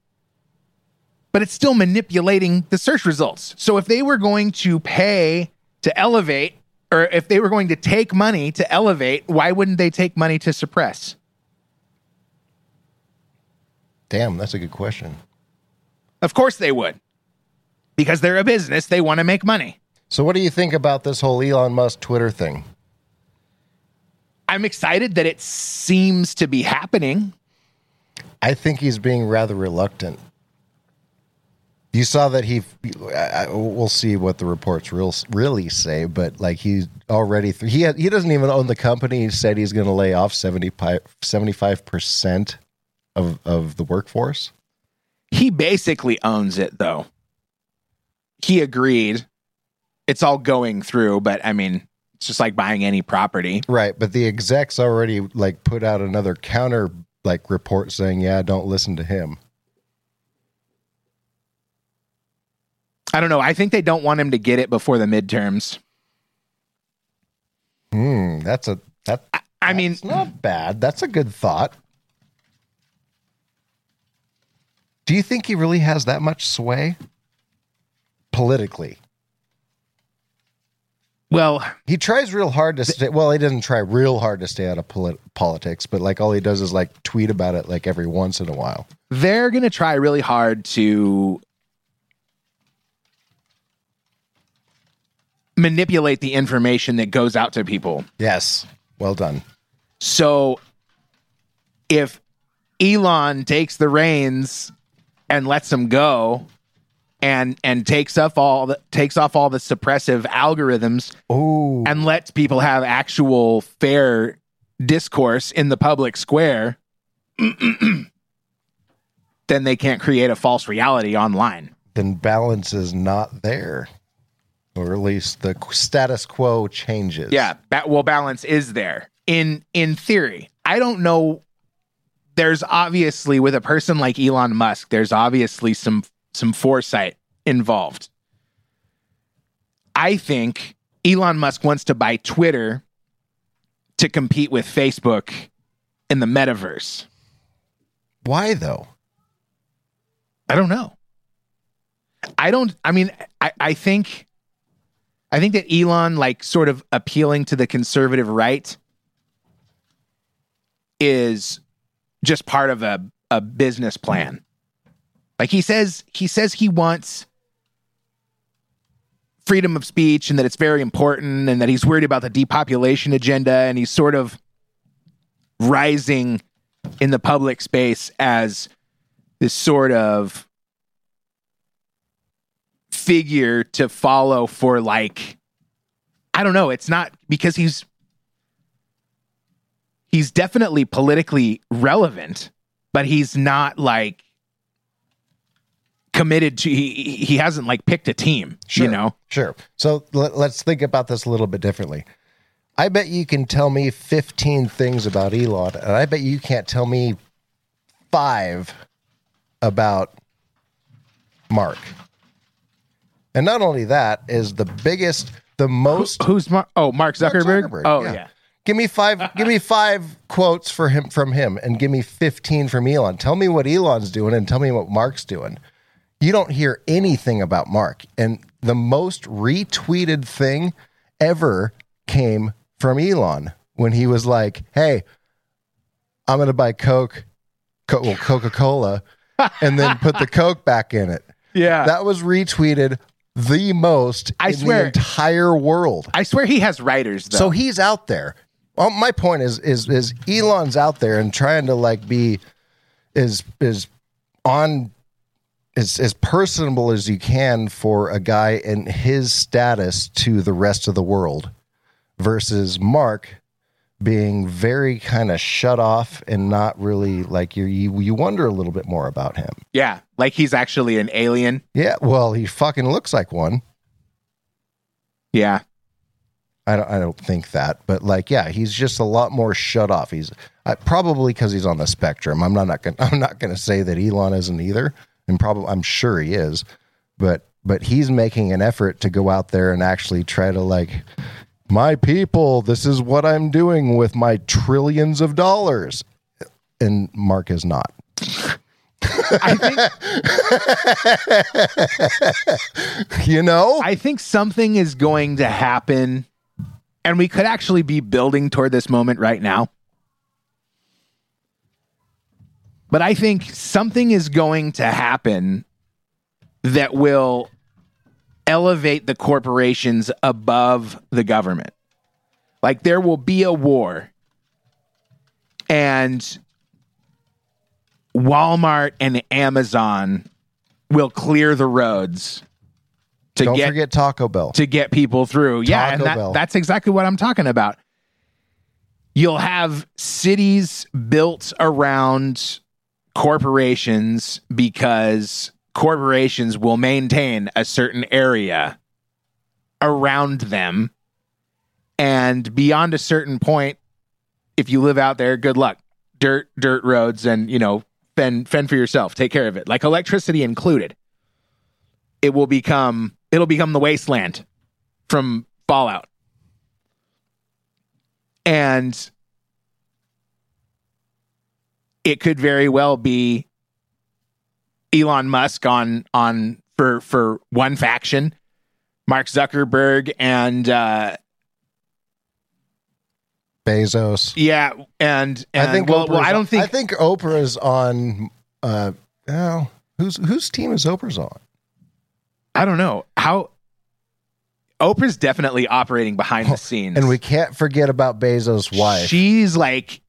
but it's still manipulating the search results. So if they were going to pay to elevate, or if they were going to take money to elevate, why wouldn't they take money to suppress? Damn, that's a good question. Of course they would. Because they're a business, they want to make money. So, what do you think about this whole Elon Musk Twitter thing? I'm excited that it seems to be happening. I think he's being rather reluctant. You saw that he. I, I- we'll see what the reports real, really say, but like he's already he had, he doesn't even own the company. He said he's going to lay off 75 percent of of the workforce. He basically owns it, though. He agreed. It's all going through, but I mean, it's just like buying any property. Right, but the execs already like put out another counter like report saying, "Yeah, don't listen to him." I don't know. I think they don't want him to get it before the midterms. Hmm, that's a that. I mean, It's not bad. That's a good thought. Do you think he really has that much sway politically? well, He tries real hard to stay. Well, he doesn't try real hard to stay out of polit- politics, but like all he does is like tweet about it like every once in a while. they're going to try really hard to manipulate the information that goes out to people. Yes, well done. So if Elon takes the reins and lets them go and and takes off all the takes off all the suppressive algorithms Oh, and lets people have actual fair discourse in the public square, then they can't create a false reality online. then balance is not there, or at least the status quo changes. Yeah, that well balance is there in in theory. I don't know. There's obviously with a person like Elon Musk, there's obviously some some foresight involved. I think Elon Musk wants to buy Twitter to compete with Facebook in the metaverse. Why though? I don't know. I don't I mean I, I think I think that Elon like sort of appealing to the conservative right is just part of a, a business plan. Like he says he says he wants freedom of speech and that it's very important and that he's worried about the depopulation agenda and he's sort of rising in the public space as this sort of figure to follow for like I don't know, it's not because he's he's definitely politically relevant, but he's not like committed to he, he hasn't like picked a team, Sure. you know. Sure. So let, let's think about this a little bit differently. I bet you can tell me 15 things about Elon, and I bet you can't tell me five about Mark. And not only that, is the biggest the most. Who's Mar- oh Mark Zuckerberg? Zuckerberg, oh yeah. yeah. Give me five. give me five quotes for him from him, and give me fifteen from Elon. Tell me what Elon's doing, and tell me what Mark's doing. You don't hear anything about Mark, and the most retweeted thing ever came from Elon when he was like, "Hey, I'm going to buy Coke, Co- well, Coca Cola, and then put the Coke back in it." Yeah. That was retweeted the most I in swear. the entire world. I swear he has writers though. So he's out there. Well, my point is is is Elon's out there and trying to like be is is on as as personable as you can for a guy in his status to the rest of the world versus Mark being very kind of shut off and not really like you you wonder a little bit more about him. yeah, like he's actually an alien. Yeah, well, he fucking looks like one. Yeah. I don't, I don't think that, but like, yeah, he's just a lot more shut off. He's uh, probably because he's on the spectrum. I'm not, not gonna, I'm not going to say that Elon isn't either, and probably I'm sure he is, but but he's making an effort to go out there and actually try to like, my people, this is what I'm doing with my trillions of dollars, and Mark is not. Think You know, I think something is going to happen and we could actually be building toward this moment right now. But I think something is going to happen that will elevate the corporations above the government. Like there will be a war and Walmart and Amazon will clear the roads to don't get forget Taco Bell. to get people through. yeah, and that, that's exactly what I'm talking about. You'll have cities built around corporations because corporations will maintain a certain area around them. And beyond a certain point, if you live out there, good luck. Dirt, dirt roads, and you know, fend fend for yourself. Take care of it, like electricity included. It will become it'll become the wasteland from Fallout, and it could very well be Elon Musk on on for for one faction, Mark Zuckerberg and uh, Bezos. yeah, and, and I think. well, well, I don't think I think Oprah's on. Uh, oh, whose whose team is Oprah's on? I don't know how. Oprah's definitely operating behind the scenes, And we can't forget about Bezos' wife. She's like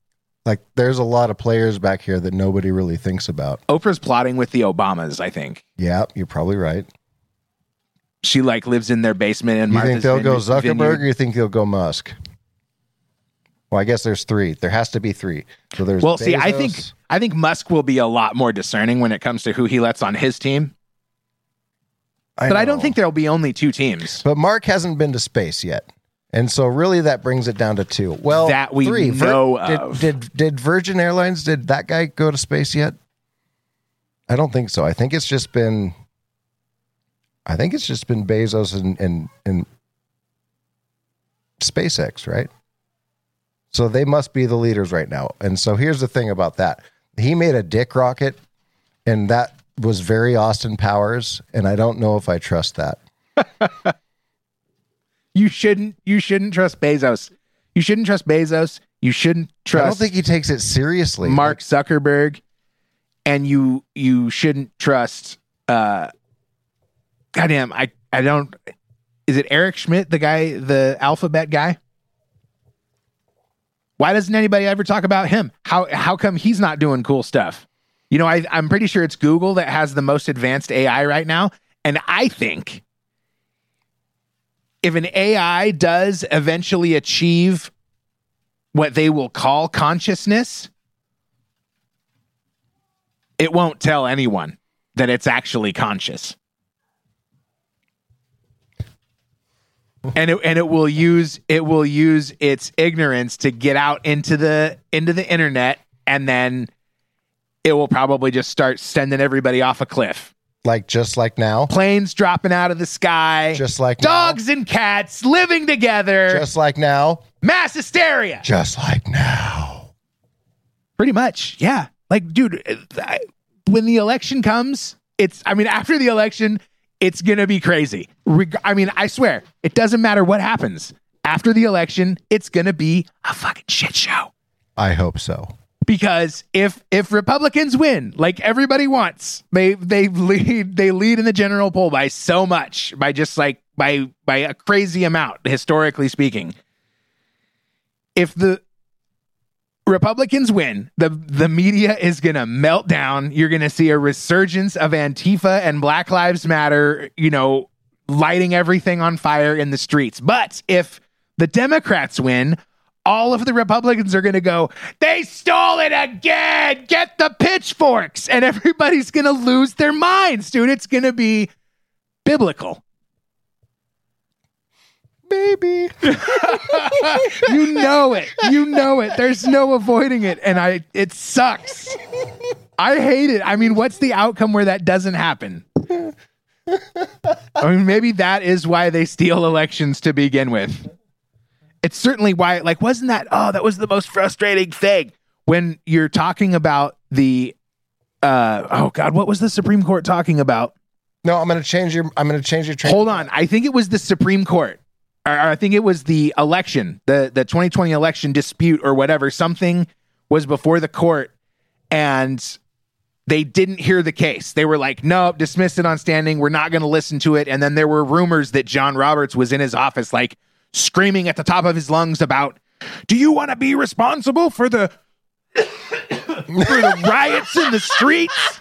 like, there's a lot of players back here that nobody really thinks about. Oprah's plotting with the Obamas. I think Yeah, you're probably right. she like lives in their basement. And You Martha's think they'll go Zuckerberg, Vineyard. or you think they'll go Musk? Well, I guess there's three. There has to be three. So there's Well, see, I think I think Musk will be a lot more discerning when it comes to who he lets on his team. but I don't think there'll be only two teams. But Mark hasn't been to space yet. And so really that brings it down to two. Well, That we three. know did, of. Did, did Virgin Airlines, did that guy go to space yet? I don't think so. I think it's just been, I think it's just been Bezos and, and, and SpaceX, right? So they must be the leaders right now. And so here's the thing about that. He made a dick rocket and that was very Austin Powers. And I don't know if I trust that. You shouldn't. You shouldn't trust Bezos. You shouldn't trust Bezos. You shouldn't trust. I don't think he takes it seriously. Mark Zuckerberg, and you you shouldn't trust. uh Goddamn, I I don't. Is it Eric Schmidt, the guy, the Alphabet guy? Why doesn't anybody ever talk about him? How how come he's not doing cool stuff? You know, I, I'm pretty sure it's Google that has the most advanced AI right now, and I think if an AI does eventually achieve what they will call consciousness, it won't tell anyone that it's actually conscious. and it and it will use it will use its ignorance to get out into the into the internet and then it will probably just start sending everybody off a cliff. Like just like now. Planes dropping out of the sky. Just like now. dogs and cats living together. Just like now. Mass hysteria. Just like now. Pretty much. Yeah. Like, dude, I, when the election comes, it's, I mean, after the election, it's going to be crazy. Reg- I mean, I swear, it doesn't matter what happens. After the election, it's going to be a fucking shit show. I hope so. Because if if Republicans win, like everybody wants, they they lead they lead in the general poll by so much, by just like by by a crazy amount, historically speaking. If the Republicans win, the the media is going to melt down. You're going to see a resurgence of Antifa and Black Lives Matter, you know, lighting everything on fire in the streets. But if the Democrats win, all of the Republicans are going to go, they stole it again. Get the pitchforks. And everybody's going to lose their minds, dude. It's going to be biblical. Baby. you know it. You know it. There's no avoiding it. And I it sucks. I hate it. I mean, what's the outcome where that doesn't happen? I mean, maybe that is why they steal elections to begin with. It's certainly why, like, wasn't that, oh, that was the most frustrating thing when you're talking about the, uh, oh God, what was the Supreme Court talking about? No, I'm gonna change your I'm gonna change your train. Hold on. I think it was the Supreme Court. Or I think it was the election, the the 2020 election dispute or whatever. Something was before the court and they didn't hear the case. They were like, "No, dismiss it on standing. We're not going to listen to it." And then there were rumors that John Roberts was in his office like screaming at the top of his lungs about, "Do you want to be responsible for the for the riots in the streets?"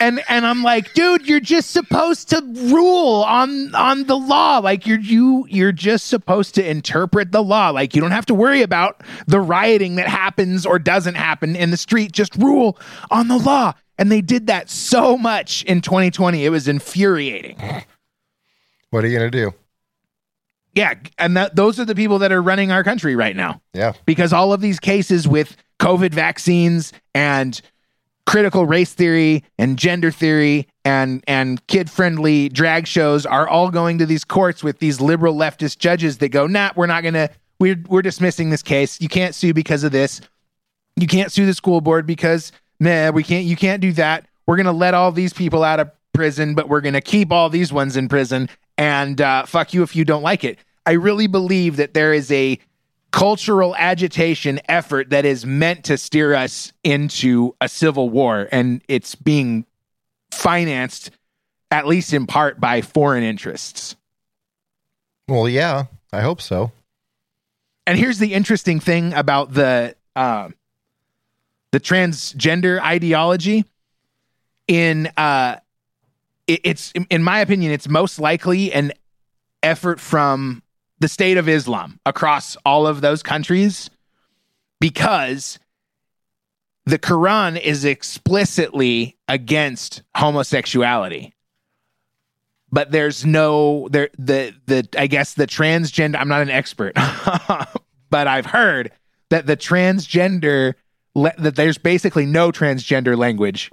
and and I'm like, dude, you're just supposed to rule on on the law. Like you're you you're just supposed to interpret the law. Like you don't have to worry about the rioting that happens or doesn't happen in the street. Just rule on the law. And they did that so much in 2020. It was infuriating. What are you gonna do? Yeah, and that, those are the people that are running our country right now. Yeah. because all of these cases with COVID vaccines and critical race theory and gender theory and and kid friendly drag shows are all going to these courts with these liberal leftist judges that go, nah, we're not gonna we're we're dismissing this case. You can't sue because of this. You can't sue the school board because nah, we can't you can't do that. We're gonna let all these people out of prison, but we're gonna keep all these ones in prison and uh, fuck you if you don't like it. I really believe that there is a cultural agitation effort that is meant to steer us into a civil war, and it's being financed, at least in part, by foreign interests. Well, yeah, I hope so. And here's the interesting thing about the uh, the transgender ideology. In uh, it, it's in my opinion, it's most likely an effort from the state of Islam across all of those countries because the Quran is explicitly against homosexuality. But there's no there the the I guess the transgender I'm not an expert but I've heard that the transgender that there's basically no transgender language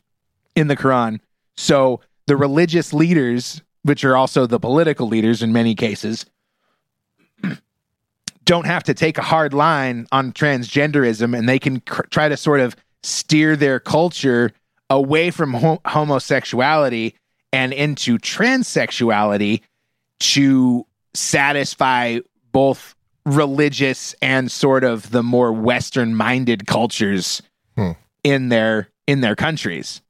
in the Quran. So the religious leaders, which are also the political leaders in many cases, don't have to take a hard line on transgenderism and they can cr- try to sort of steer their culture away from ho- homosexuality and into transsexuality to satisfy both religious and sort of the more western minded cultures Hmm. in their in their countries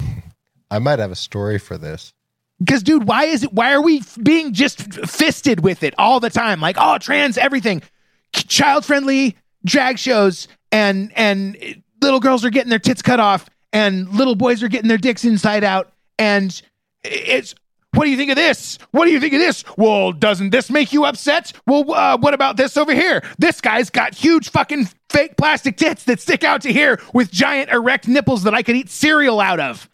I might have a story for this. Because, dude, why is it? Why are we being just fisted with it all the time? Like, oh, trans everything, child friendly drag shows, and and uh, little girls are getting their tits cut off, and little boys are getting their dicks inside out, and it's. What do you think of this? What do you think of this? Well, doesn't this make you upset? Well, uh, what about this over here? This guy's got huge fucking fake plastic tits that stick out to here with giant erect nipples that I could eat cereal out of.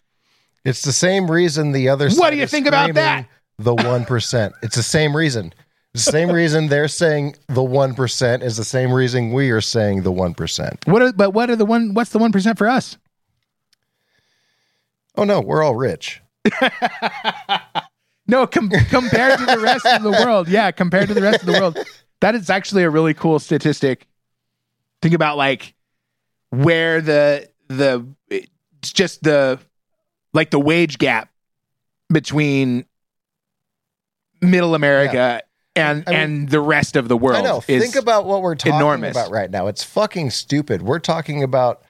It's the same reason the other. What do you think about that? The one percent. It's the same reason. It's the same reason they're saying the one percent is the same reason we are saying the one percent. What are but what are the one? What's the one percent for us? Oh no, we're all rich. No, com- compared to the rest of the world. Yeah, compared to the rest of the world. That is actually a really cool statistic. Think about like where the the it's just the like the wage gap between middle America and I mean- and the rest of the world I know. Think about what we're talking enormous. about right now. It's fucking stupid. We're talking about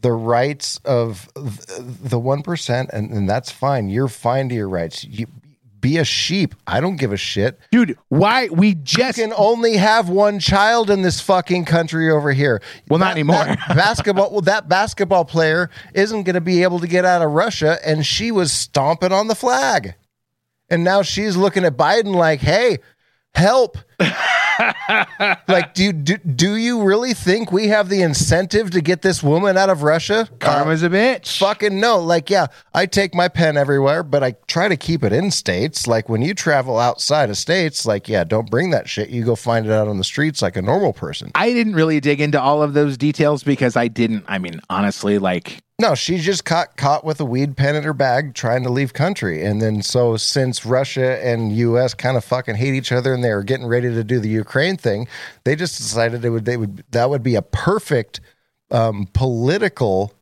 the rights of the one percent, and, and that's fine. You're fine to your rights. You be a sheep. I don't give a shit. dude. Why we You can only have one child in this fucking country over here. Well, not anymore. basketball. Well, that basketball player isn't going to be able to get out of Russia, and she was stomping on the flag, and now she's looking at Biden like, "Hey, help." like, do, do do you really think we have the incentive to get this woman out of Russia? Uh, karma's a bitch. Fucking no. Like, yeah, I take my pen everywhere, but I try to keep it in states. Like, when you travel outside of states, like, yeah, don't bring that shit. You go find it out on the streets like a normal person. I didn't really dig into all of those details because I didn't. I mean, honestly, like No, she just caught caught with a weed pen in her bag trying to leave country. And then so since Russia and US kind of fucking hate each other and they were getting ready to do the Ukraine thing, they just decided it would they would that would be a perfect um, political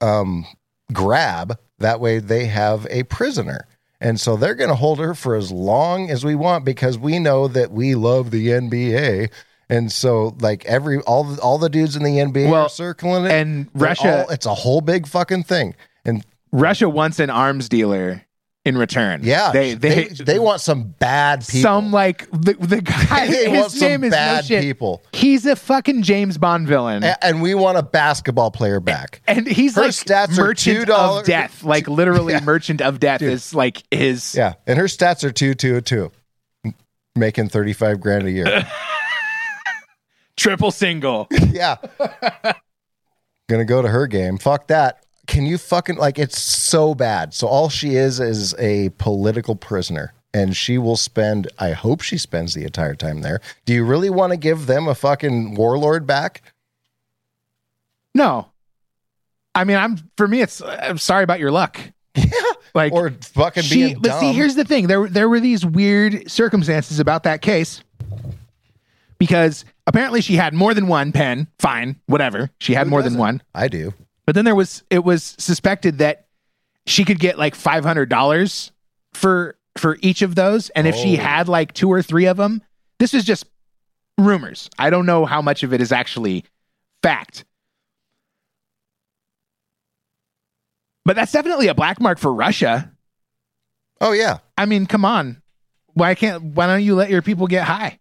um, grab. That way they have a prisoner. And so they're going to hold her for as long as we want because we know that we love the NBA. And so, like every all the, all the dudes in the NBA Well, are circling it, and Russia- all- it's a whole big fucking thing. And Russia wants an arms dealer in return. yeah, they they they, want some bad people. some like the the guy. They his name is no bad shit. people. He's a fucking James Bond villain. A- and we want a basketball player back. and he's Her like stats merchant $2 of death, like literally Yeah. merchant of death is like his. Yeah, and her stats are two, two, two, making thirty five grand a year. triple single. yeah, gonna go to her game. Fuck that. Can you fucking like? It's so bad. So all she is is a political prisoner. And she will spend, I hope she spends the entire time there. Do you really want to give them a fucking warlord back? No, I mean, I'm for me. It's I'm sorry about your luck. Yeah. Like Or fucking she, being but dumb. see, here's the thing: there there were these weird circumstances about that case because apparently she had more than one pen. Fine, whatever. She had Who more than doesn't? one, I do. but then there was it was suspected that she could get like five hundred dollars for for each of those, and if she Oh. had like two or three of them, this is just rumors. I don't know how much of it is actually fact. But that's definitely a black mark for Russia. Oh yeah. I mean, come on. Why can't why don't you let your people get high?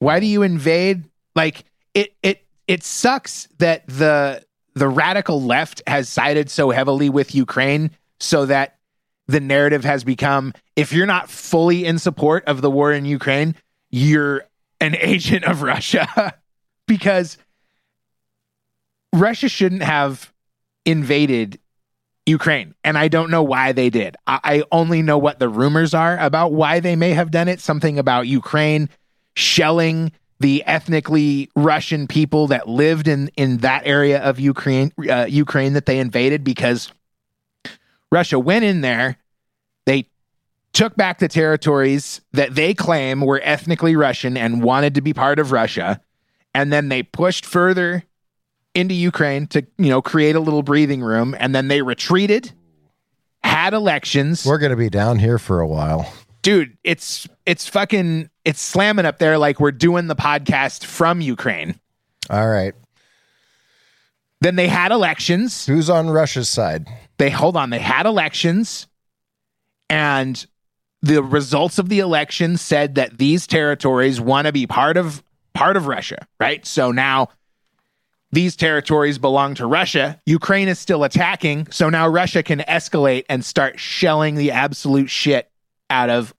Why do you invade like it it it sucks that the the radical left has sided so heavily with Ukraine so that the narrative has become if you're not fully in support of the war in Ukraine, you're an agent of Russia because Russia shouldn't have invaded Ukraine. And I don't know why they did. I, I only know what the rumors are about why they may have done it. Something about Ukraine shelling the ethnically Russian people that lived in, in that area of Ukraine, uh, Ukraine that they invaded because Russia went in there. They took back the territories that they claim were ethnically Russian and wanted to be part of Russia. And then they pushed further into Ukraine to, you know, create a little breathing room. And then they retreated, had elections. We're gonna be down here for a while. Dude, it's it's fucking it's slamming up there like we're doing the podcast from Ukraine. All right. Then they had elections. Who's on Russia's side? They hold on, they had elections and the results of the election said that these territories want to be part of part of Russia, right? So now these territories belong to Russia. Ukraine is still attacking, so now Russia can escalate and start shelling the absolute shit out of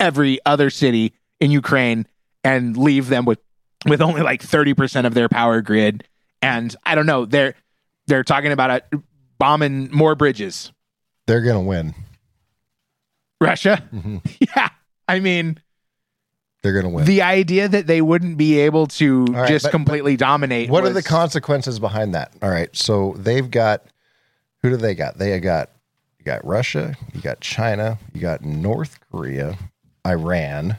every other city in Ukraine and leave them with with only like 30% of their power grid and I don't know, they're they're talking about a, bombing more bridges. They're gonna win. Russia? Mm-hmm. Yeah. I mean, They're gonna win. the idea that they wouldn't be able to right, just but- completely dominate. what are the consequences behind that? All right. So they've got who do they got? They got you got Russia, you got China, you got North Korea, Iran,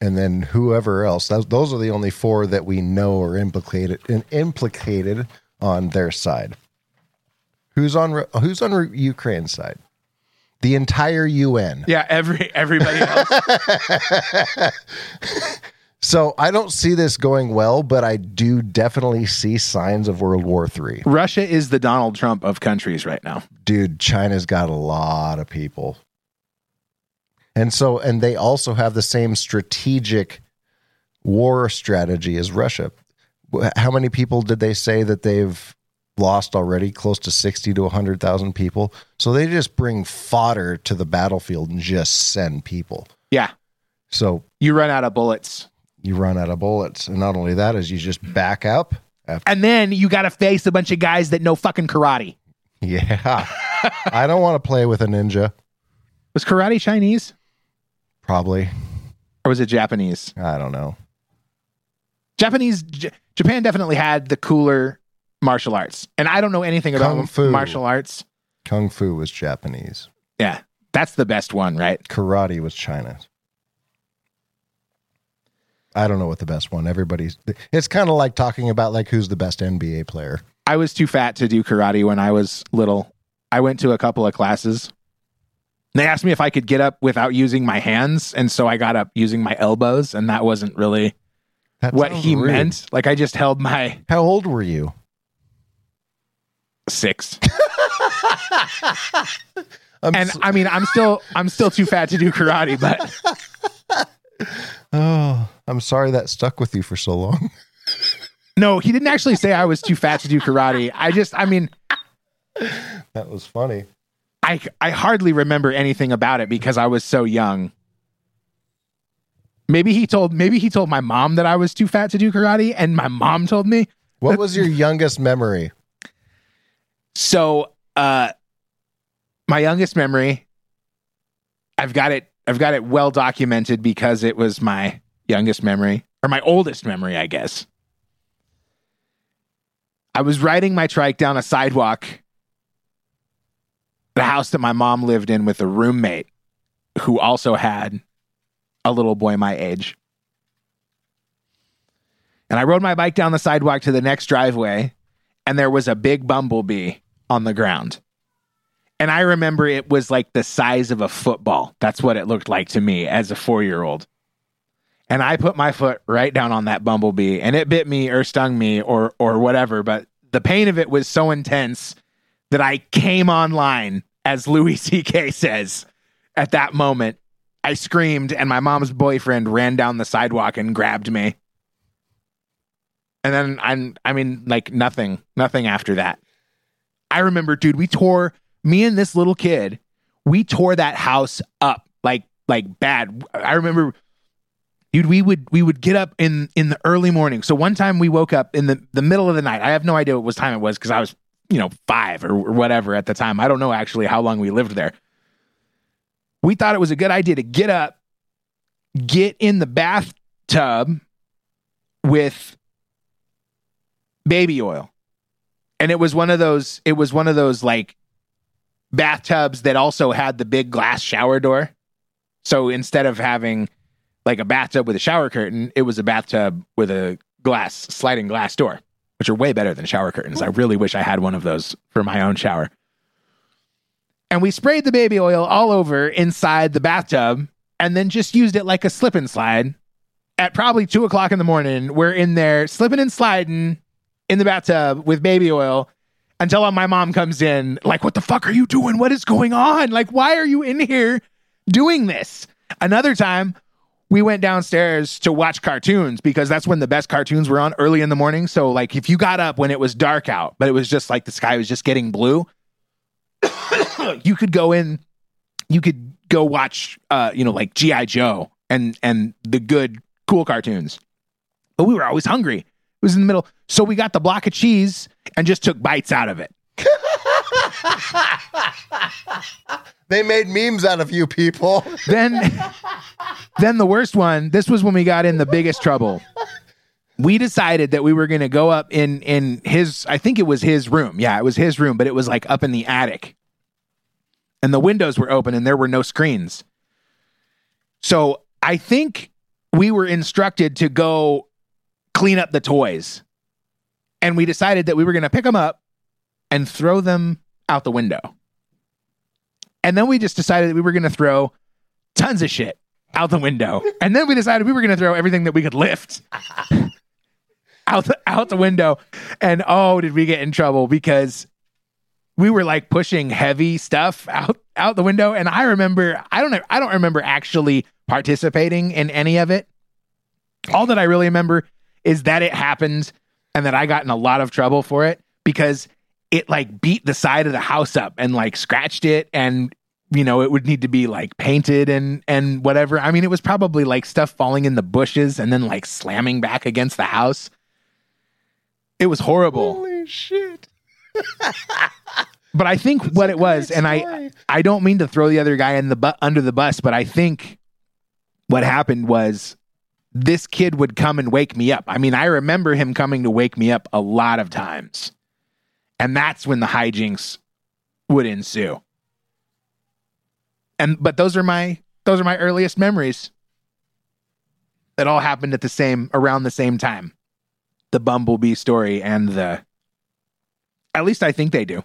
and then whoever else. Those, those are the only four that we know are implicated in, implicated on their side. Who's on Who's on Ukraine's side? The entire UN. Yeah, every everybody else. So I don't see this going well, but I do definitely see signs of World War III. Russia is the Donald Trump of countries right now. Dude, China's got a lot of people. And so, and they also have the same strategic war strategy as Russia. How many people did they say that they've lost already? Close to 60 to 100,000 people. So they just bring fodder to the battlefield and just send people. Yeah, So you run out of bullets. you run out of bullets. And not only that, is you just back up. After, And then you got to face a bunch of guys that know fucking karate. yeah. I don't want to play with a ninja. Was karate Chinese Probably. or was it Japanese? I don't know. Japanese, J- Japan definitely had the cooler martial arts. And I don't know anything about Kung fu. martial arts. Kung Fu was Japanese. Yeah, that's the best one, right? Karate was China. I don't know what the best one. Everybody's. It's kind of like talking about like who's the best NBA player. I was too fat to do karate when I was little. I went to a couple of classes. They asked me if I could get up without using my hands, and so I got up using my elbows, and that wasn't really That what he rude. meant. Like I just held my How old were you? six. And so- I mean, I'm still I'm still too fat to do karate, but oh, I'm sorry that stuck with you for so long. no, he didn't actually say I was too fat to do karate. I just, I mean, that was funny. I I hardly remember anything about it because I was so young. Maybe he told maybe he told my mom that I was too fat to do karate, and my mom told me. What was your youngest memory? So, uh, my youngest memory, I've got it. I've got it well documented because it was my youngest memory or my oldest memory, I guess. I was riding my trike down a sidewalk, the house that my mom lived in with a roommate who also had a little boy my age. And I rode my bike down the sidewalk to the next driveway, and there was a big bumblebee on the ground. And I remember it was like the size of a football. That's what it looked like to me as a four year old. And I put my foot right down on that bumblebee and it bit me or stung me or or whatever. But the pain of it was so intense that I came online, as Louis C.K. says, at that moment. I screamed and my mom's boyfriend ran down the sidewalk and grabbed me. And then I'm I mean, like nothing, nothing after that. I remember, dude, we tore me and this little kid, we tore that house up like like bad. I remember dude, we would we would get up in in the early morning. So one time we woke up in the, the middle of the night. I have no idea what time it was because I was, you know, five or, or whatever at the time. I don't know actually how long we lived there. We thought it was a good idea to get up, get in the bathtub with baby oil. And it was one of those, it was one of those like bathtubs that also had the big glass shower door. So instead of having like a bathtub with a shower curtain, it was a bathtub with a glass, sliding glass door, which are way better than shower curtains. I really wish I had one of those for my own shower. And we sprayed the baby oil all over inside the bathtub and then just used it like a slip and slide. At probably two o'clock in the morning, we're in there slipping and sliding in the bathtub with baby oil until my mom comes in, like, what the fuck are you doing? What is going on? Like, why are you in here doing this? Another time, we went downstairs to watch cartoons because that's when the best cartoons were on early in the morning. So, like, if you got up when it was dark out, but it was just like the sky was just getting blue, you could go in, you could go watch, uh, you know, like GI Joe and and the good cool cartoons. But we were always hungry. It was in the middle, so we got the block of cheese and just took bites out of it. They made memes out of you people. then then the worst one this was when we got in the biggest trouble we decided that we were going to go up in in his i think it was his room yeah it was his room but it was like up in the attic and the windows were open and there were no screens. So I think we were instructed to go clean up the toys. And we decided that we were going to pick them up and throw them out the window. And then we just decided that we were going to throw tons of shit out the window. And then we decided we were going to throw everything that we could lift out the, out the window. And oh, did we get in trouble because we were like pushing heavy stuff out out the window and I remember I don't I don't remember actually participating in any of it. All that I really remember is that it happened and that I got in a lot of trouble for it because it like beat the side of the house up and like scratched it and you know it would need to be like painted and and whatever. I mean it was probably like stuff falling in the bushes and then like slamming back against the house. It was horrible. Holy shit. But I think what it was, and I I don't mean to throw the other guy in the bu- under the bus, but I think what happened was this kid would come and wake me up. I mean, I remember him coming to wake me up a lot of times, and that's when the hijinks would ensue. And but those are my those are my earliest memories. That all happened at the same around the same time. The bumblebee story and the at least I think they do.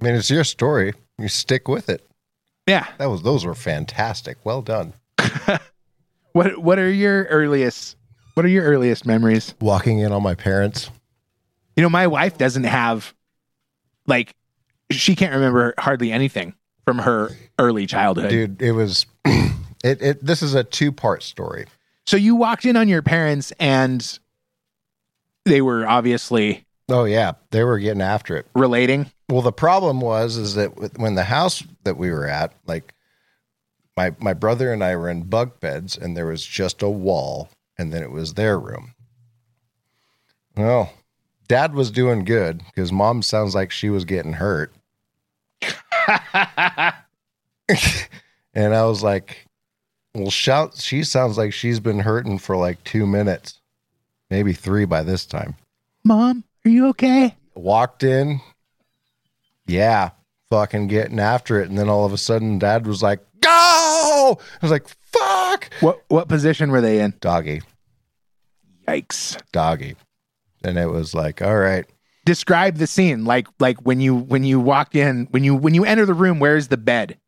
I mean, it's your story. You stick with it. Yeah. That was those were fantastic. Well done. What what are your earliest what are your earliest memories? Walking in on my parents. You know, my wife doesn't have like she can't remember hardly anything from her early childhood. Dude, it was it, it this is a two part story. So you walked in on your parents and they were obviously Oh yeah, they were getting after it. relating. Well, the problem was is that when the house that we were at, like my my brother and I were in bunk beds, and there was just a wall, and then it was their room. Well, Dad was doing good because Mom sounds like she was getting hurt, and I was like, "Well, shout!" She sounds like she's been hurting for like two minutes, maybe three by this time Mom, are you okay? walked in. Yeah, fucking getting after it. And then all of a sudden, dad was like, go! I was like, fuck! What what position were they in? Doggy, Yikes. doggy. And it was like, all right. Describe the scene. Like like when you when you walk in, when you when you enter the room, where's the bed?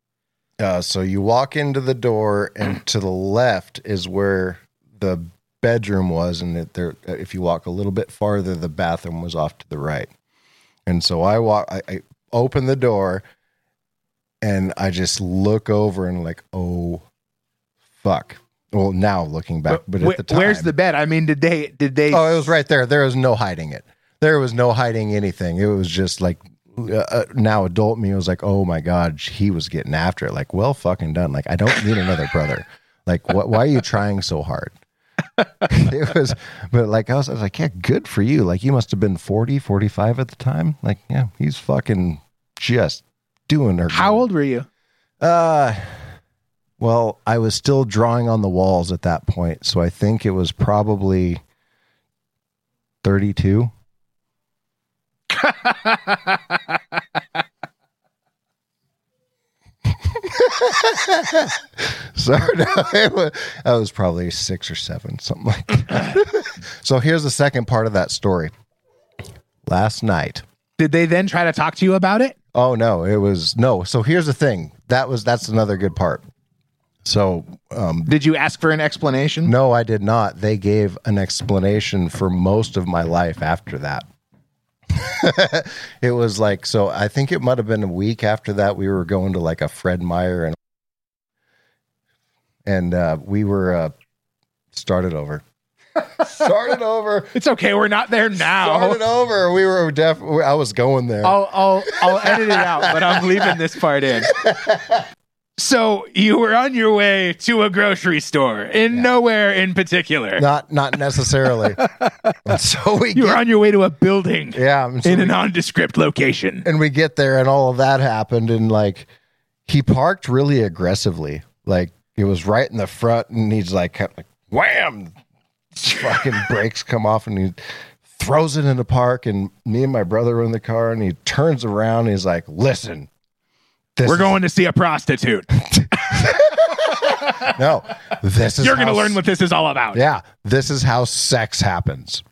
Uh, so you walk into the door, and to the left is where the bedroom was. And it, there, if you walk a little bit farther, the bathroom was off to the right. And so I walk, I, I open the door, and I just look over and like, oh, fuck. Well, now looking back, but at the time, where's the bed? I mean, did they did they Oh, it was right there. There was no hiding it. There was no hiding anything. It was just like uh, uh, now adult me was like, oh my god, he was getting after it. Like, well, fucking done. Like, I don't need another brother. Like, what? Why are you trying so hard? it was, but like I was, I was like, yeah, good for you. Like, you must have been 40, 45 at the time. Like, yeah, he's fucking just doing her. How old were you? Uh, well, I was still drawing on the walls at that point, so I think it was probably thirty-two. so no, it was, I was probably six or seven, something like that. so here's the second part of that story. Last night, Did they then try to talk to you about it? Oh no, it was no. So here's the thing. That was that's another good part. So um Did you ask for an explanation? no, I did not. They gave an explanation for most of my life after that. it was like so I think it might have been a week after that we were going to like a Fred Meyer and and uh we were uh started over. started over. It's okay. We're not there now. Started over. We were def I was going there. I'll I'll I'll edit it out, but I'm leaving this part in. So you were on your way to a grocery store in nowhere in particular. Not not necessarily. So we You were on your way to a building yeah, so in we- a nondescript location. and we get there and all of that happened and like he parked really aggressively like it was right in the front and he's like, kind of like wham fucking brakes come off and he throws it in the park and me and my brother are in the car and he turns around and he's like listen This We're is- going to see a prostitute. No, this is You're going to how learn what this is all about. Yeah, this is how sex happens.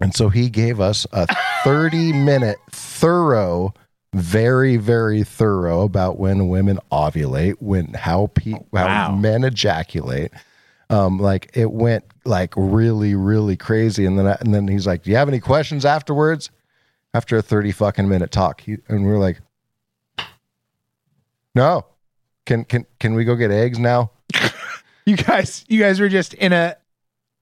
And so he gave us a 30 minute thorough, very, very thorough about when women ovulate, when how pe- how Wow. men ejaculate. Um, like it went like really, really crazy. And then I, and then he's like, "Do you have any questions afterwards?" After a 30 fucking minute talk, he, and we are like, "No, can can can we go get eggs now?" You guys, you guys were just in a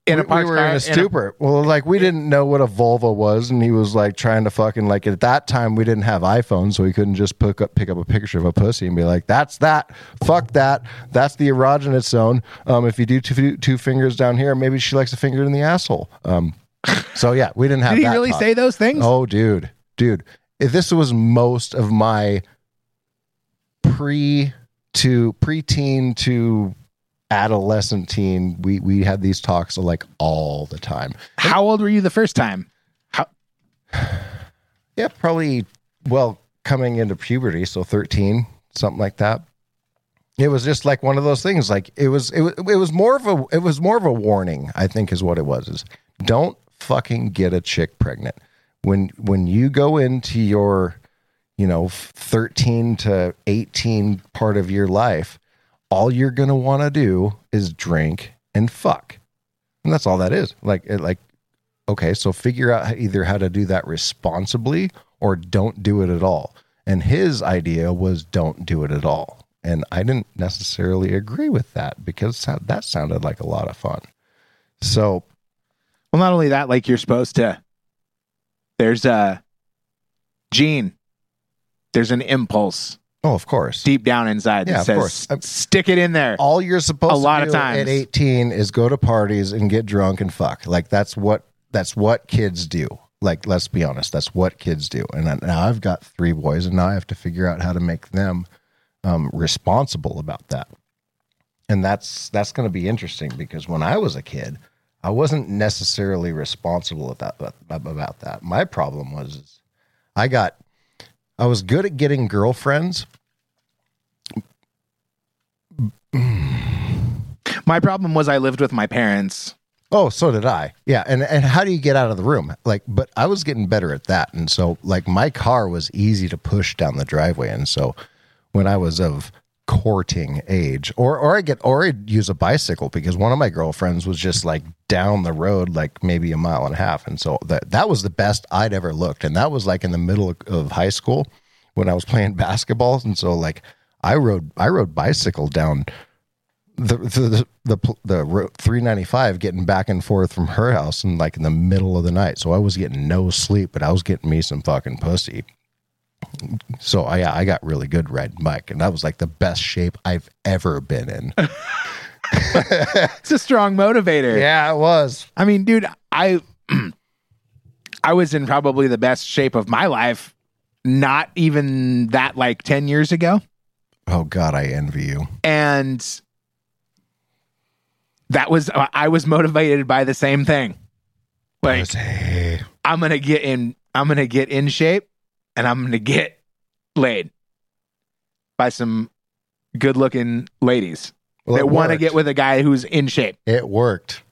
in a we, parked we were car, in a in stupor. well, like we didn't know what a vulva was, and he was like trying to fucking like at that time we didn't have iPhones, so he couldn't just pick up pick up a picture of a pussy and be like, "That's that, fuck that, that's the erogenous zone." Um, if you do two, two fingers down here, maybe she likes a finger in the asshole. Um, so yeah, we didn't have. Did he really say those things? Oh, dude, dude, if this was most of my pre to preteen to adolescent teen, we we had these talks like all the time. How old were you the first time? How, Yeah, probably well coming into puberty, so thirteen, something like that. It was just like one of those things. Like it was, it was, it was more of a, it was more of a warning. I think is what it was. Is don't fucking get a chick pregnant when when you go into your, you know, thirteen to eighteen part of your life. All you're gonna want to do is drink and fuck, and that's all that is. Like, it, like okay, so figure out either how to do that responsibly or don't do it at all. And his idea was don't do it at all. And I didn't necessarily agree with that because that sounded like a lot of fun. So, well, not only that, like you're supposed to. There's a gene. There's an impulse oh, of course. deep down inside Yeah, that of course. I'm- "Stick it in there." all you're supposed A lot to of do times. at 18 is go to parties and get drunk and fuck. Like that's what that's what kids do. Like let's be honest, that's what kids do. And I- now I've got three boys, and now I have to figure out how to make them um, responsible about that. And that's that's going to be interesting because when I was a kid, I wasn't necessarily responsible that about that. My problem was I got I was good at getting girlfriends, My problem was I lived with my parents. Oh, so did I. Yeah, and and how do you get out of the room? Like, but I was getting better at that, and so like my car was easy to push down the driveway, and so when I was of courting age, or or I get or I'd use a bicycle because one of my girlfriends was just like down the road, like maybe a mile and a half, and so that that was the best I'd ever looked, and that was like in the middle of, high school when I was playing basketball, and so like I rode I rode bicycle down the the the, the, the 395 getting back and forth from her house and like in the middle of the night. So I was getting no sleep, but I was getting me some fucking pussy. So I I got really good riding bike, and that was like the best shape I've ever been in. It's a strong motivator. yeah, it was. I mean, dude, I I was in probably the best shape of my life. Not even that like ten years ago, Oh God, I envy you. and that was uh, I was motivated by the same thing. Like. I'm gonna get in. I'm gonna get in shape, and I'm gonna get laid by some good-looking ladies Well, that want to get with a guy who's in shape. It worked.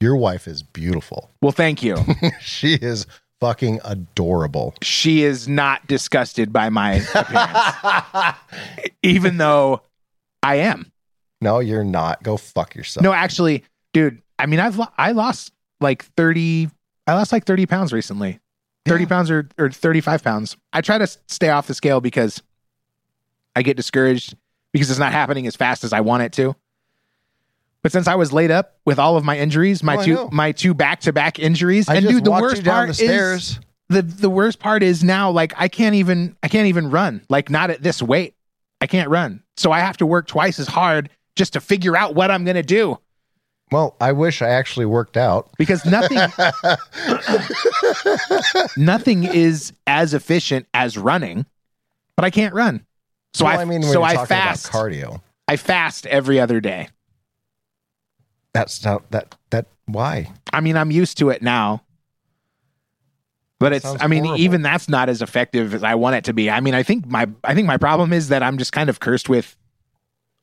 Your wife is beautiful. Well, thank you. she is fucking adorable. she is not disgusted by my appearance, even though I am. No, you're not. Go fuck yourself. No, actually, dude. I mean, I've I lost like thirty. I lost like thirty pounds recently. Thirty Yeah. pounds or or thirty five pounds. I try to stay off the scale because I get discouraged because it's not happening as fast as I want it to. But since I was laid up with all of my injuries, my Oh, two my two back to back injuries, I and dude, the worst down part the is the the worst part is now like I can't even I can't even run like not at this weight. I can't run. So I have to work twice as hard just to figure out what I'm going to do Well, I wish I actually worked out. because nothing nothing is as efficient as running, but I can't run. So well, I, I mean, when so I fast. about cardio. I fast every other day. That's not that that why? I mean, I'm used to it now. But it's I mean horrible. even that's not as effective as I want it to be. I mean I think my I think my problem is that I'm just kind of cursed with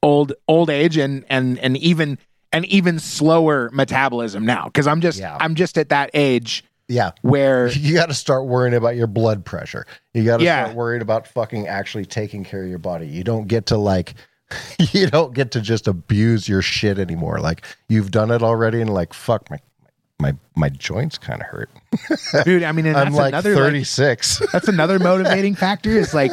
old old age and and and even an even slower metabolism now cuz I'm just Yeah. I'm just at that age Yeah. where You got to start worrying about your blood pressure. You got to Yeah. start worrying about fucking actually taking care of your body. You don't get to like, you don't get to just abuse your shit anymore. Like you've done it already, and like fuck my my my joints kind of hurt. dude I mean I'm like another like, 36. that's another motivating factor is like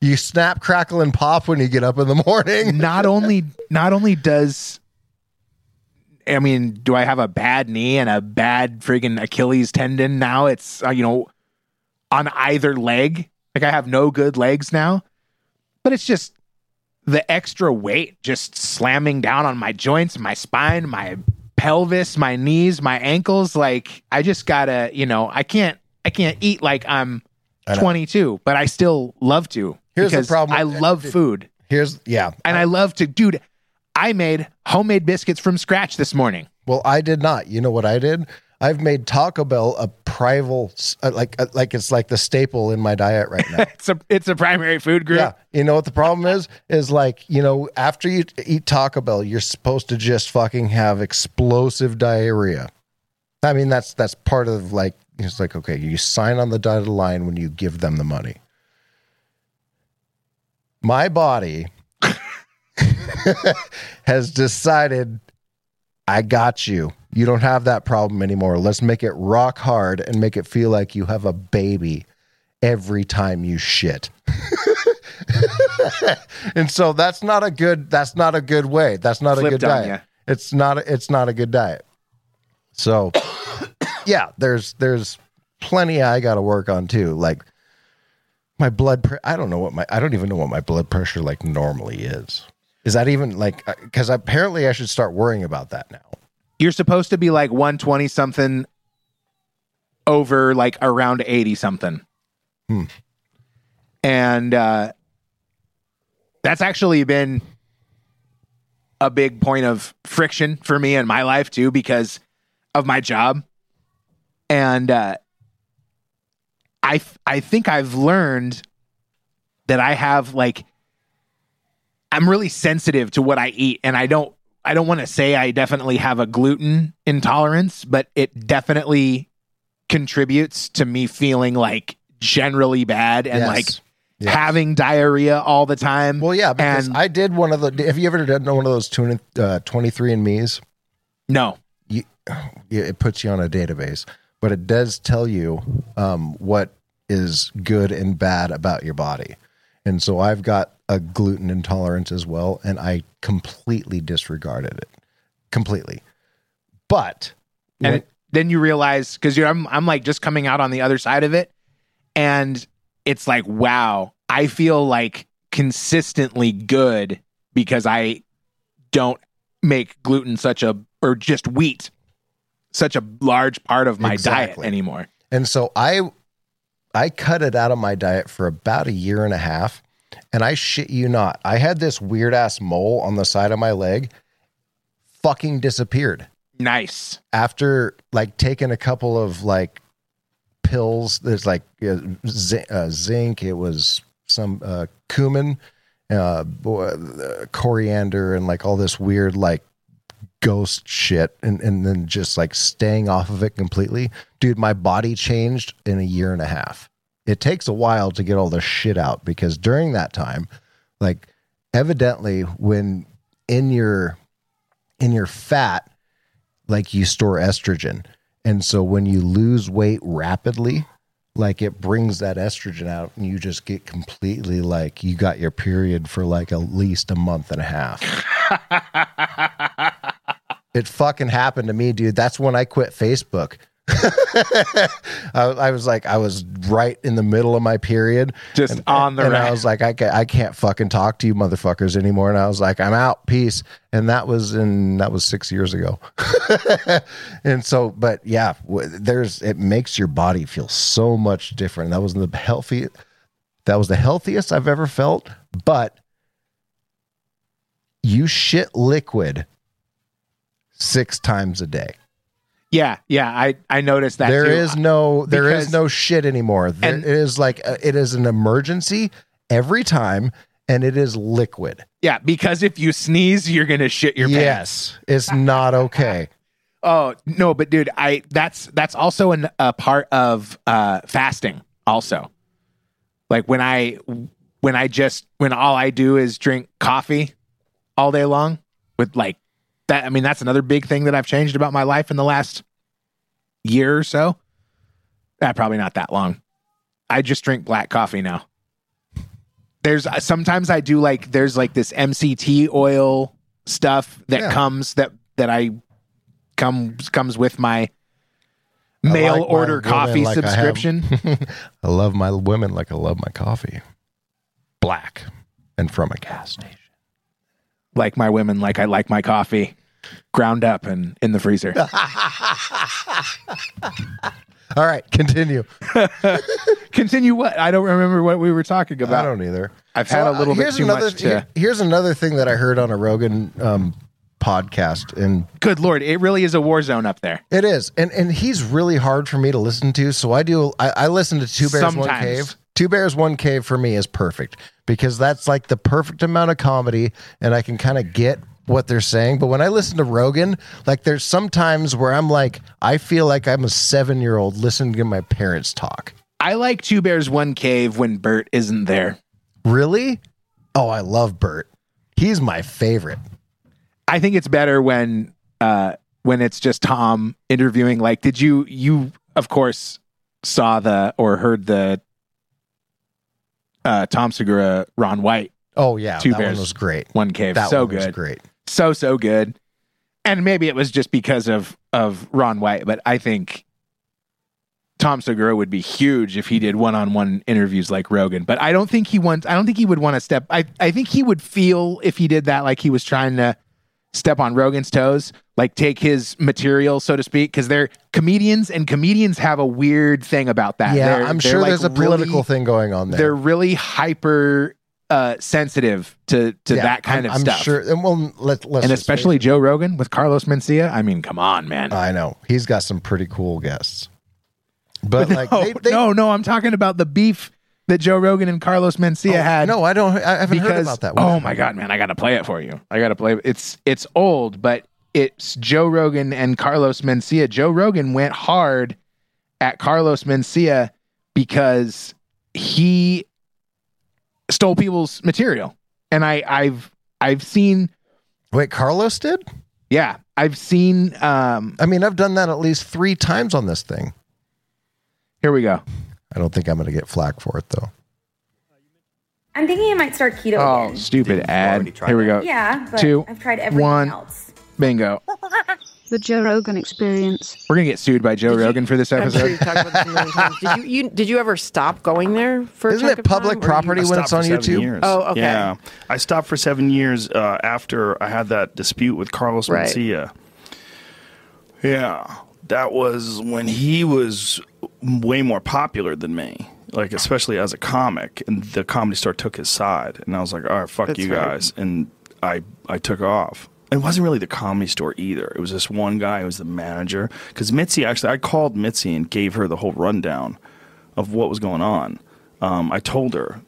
you snap, crackle, and pop when you get up in the morning. not only not only does I mean, do I have a bad knee and a bad friggin' Achilles tendon now? It's uh, you know on either leg. Like I have no good legs now. But it's just the extra weight just slamming down on my joints, my spine, my pelvis, my knees, my ankles. Like I just gotta, you know, I can't I can't eat like I'm 22, but I still love to. Here's the problem I love food. Here's yeah. And I love to, dude. I made homemade biscuits from scratch this morning. Well, I did not. You know what I did? I've made Taco Bell a prival, uh, like uh, like it's like the staple in my diet right now. It's a it's a primary food group. Yeah. You know what the problem is? Is like, you know, after you eat Taco Bell, you're supposed to just fucking have explosive diarrhea. I mean, that's that's part of like it's like, okay, you sign on the dotted line when you give them the money. My body has decided I got you. You don't have that problem anymore. Let's make it rock hard and make it feel like you have a baby every time you shit. and so that's not a good that's not a good way. That's not a good diet. It's not a, it's not a good diet. So yeah, there's there's plenty I got to work on too. Like my blood pre- I don't know what my I don't even know what my blood pressure like normally is. Is that even like cuz apparently I should start worrying about that now. You're supposed to be like 120 something over like around 80 something. Hmm. And uh that's actually been a big point of friction for me in my life too because of my job. And uh I I think I've learned that I have like I'm really sensitive to what I eat and I don't I don't want to say I definitely have a gluten intolerance, but it definitely contributes to me feeling like generally bad and Yes. like Yes. having diarrhea all the time. Well, yeah, because And- I did one of the Have you ever done one of those 20, uh, 23 and me's? no. you, it puts you on a database, but it does tell you um, what is good and bad about your body. And so I've got a gluten intolerance as well, and I completely disregarded it completely. But And when- then you realize because you're I'm I'm like just coming out on the other side of it, and it's like wow, I feel like consistently good because I don't make gluten such a or just wheat such a large part of my Exactly. diet anymore. And so I I cut it out of my diet for about a year and a half. And I shit you not, I had this weird ass mole on the side of my leg fucking disappeared Nice. after like taking a couple of like pills. There's like uh, uh, zinc, it was some uh, cumin, uh, uh, coriander, and like all this weird like ghost shit and, and then just like staying off of it completely. Dude, my body changed in a year and a half. It takes a while to get all the shit out because during that time, like evidently when in your in your fat, like you store estrogen. And so when you lose weight rapidly, like it brings that estrogen out and you just get completely like you got your period for like at least a month and a half. it fucking happened to me, dude. That's when I quit Facebook. I, I was like, I was right in the middle of my period, Just on the and. I was like, I can't, I can't fucking talk to you motherfuckers anymore. And I was like, I'm out, peace. And that was in that was six years ago. and so, but yeah, there's it makes your body feel so much different. That was the healthy, that was the healthiest I've ever felt. But you shit liquid six times a day. Yeah, yeah. I I noticed that There too. is no there is Because- no shit anymore. There And- it is like uh, it is an emergency every time, and it is liquid. yeah because if you sneeze, you're gonna shit your pants. yes, it's not okay. Oh no, but dude, I that's that's also an, a part of uh, fasting. Also, like when I when I just when all I do is drink coffee all day long with like that. I mean, that's another big thing that I've changed about my life in the last year or so. Uh, probably not that long. I just drink black coffee now. There's sometimes I do like there's like this MCT oil stuff that Yeah. comes that that I comes comes with my I mail like order coffee like I subscription. I love my women like I love my coffee. Black and from a gas station. Like my women, like I like my coffee ground up and in the freezer. All right, continue. Continue what? I don't remember what we were talking about. I don't either. I've had a uh, little bit here's too another, much to. here- here's another thing that I heard on a Rogan um, podcast, and Good lord, it really is a war zone up there. it is, and and he's really hard for me to listen to. So I do. I, I listen to Two Bears One Cave. Two Bears One Cave for me is perfect because that's like the perfect amount of comedy, and I can kind of get what they're saying. But when I listen to Rogan, like there's sometimes where I'm like, I feel like I'm a seven year old listening to my parents talk. I like Two Bears One Cave when Bert isn't there. Really? Oh, I love Bert. He's my favorite. I think it's better when uh when it's just Tom interviewing. Like, did you you of course saw the or heard the uh Tom Segura Ron White Oh yeah, Two that Bears. one was great. One Cave. That so one was good. great. so so good and maybe it was just because of of ron white but i think tom segura would be huge if he did one-on-one interviews like rogan but i don't think he wants i don't think he would want to step i i think he would feel if he did that like he was trying to step on rogan's toes like take his material so to speak because they're comedians and comedians have a weird thing about that Yeah, They're- I'm they're, sure like, there's a really- political thing going on there. they're really hyper uh sensitive to to Yeah, that kind I'm, of I'm stuff sure. And well, let, let's and especially Joe Rogan with Carlos Mencia. I mean, come on, man. I know he's got some pretty cool guests. But no, like, they, they, no, no, I'm talking about the beef that Joe Rogan and Carlos Mencia oh, had. No, I don't. I haven't because heard about that. one. oh my god, man, I got to play it for you. I got to play it. It's it's old, but it's Joe Rogan and Carlos Mencia. Joe Rogan went hard at Carlos Mencia because he stole people's material, and I I've I've seen Wait, Carlos did? yeah I've seen um I mean, I've done that at least three times on this thing. here we go. I don't think I'm going to get flack for it though. I'm thinking I might start keto Oh, again. stupid You've ad. Here we that. go. Yeah, but Two, I've tried everything one. else. Bingo. The Joe Rogan Experience. We're gonna get sued by Joe Did you- Rogan for this I'm sure episode. you've talked about this a million times. Did you, you did you ever stop going there for? Isn't chunk it of time, public property when it's on seven YouTube? Years. Oh, okay. Yeah, I stopped for seven years uh, after I had that dispute with Carlos Right. Mencia. Yeah, that was when he was way more popular than me. Like especially as a comic, and the comedy store took his side, and I was like, "All right, fuck That's you right. guys," and I I took off. It wasn't really the comedy store either. It was this one guy who was the manager. Because Mitzi actually, I called Mitzi and gave her the whole rundown of what was going on. Um, I told her,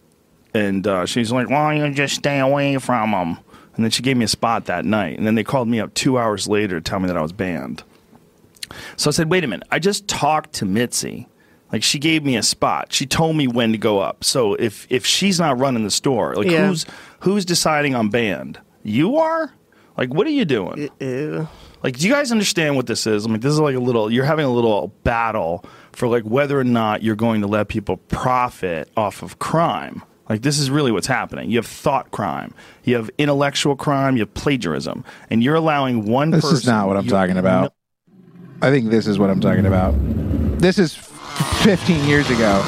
and uh, she's like, "Why don't you just stay away from them?" And then she gave me a spot that night. And then they called me up two hours later to tell me that I was banned. So I said, "Wait a minute! I just talked to Mitzi. Like she gave me a spot. She told me when to go up. So if if she's not running the store, like Yeah. who's who's deciding on band? You are. Like what are you doing? Ew. Like, do you guys understand what this is? I mean, this is like a little, you're having a little battle for like whether or not you're going to let people profit off of crime. Like, this is really what's happening. You have thought crime, you have intellectual crime, you have plagiarism, and you're allowing one This person. is not what I'm you- talking about. I think this is what I'm talking about. This is f- 15 years ago.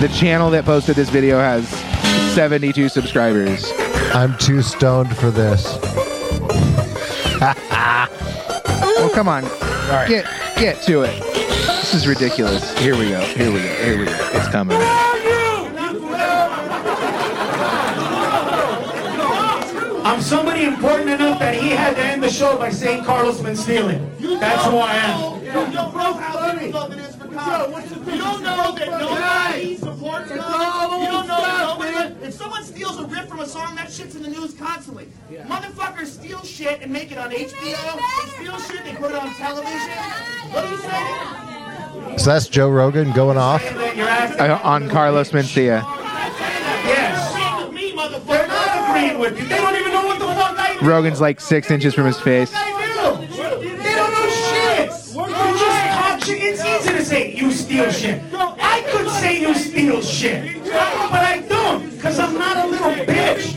The channel that posted this video has 72 subscribers. I'm too stoned for this. Well, come on. Get get to it. This is ridiculous. Here we go. Here we go. Here we go. It's coming. I'm somebody important enough that he had to end the show by saying Carlos been stealing. That's who I am. Yo, yo, bro, how difficult it is for cops. You don't know that nobody supports us. You don't know that nobody. If someone steals a riff from a song, that shit's in the news constantly. Motherfuckers steal shit and make it on HBO. They steal shit, they put it on television. What are you saying? So that's Joe Rogan going off. That you're acting. Uh, on Carlos Mencia. Yes. with me, motherfucker. They're not agreeing with you. They don't Rogan's like six inches from his face. I do. They don't know shit. You just talk shit. It's easy to say you steal shit. I could say you steal shit, but I don't, because I'm not a little bitch.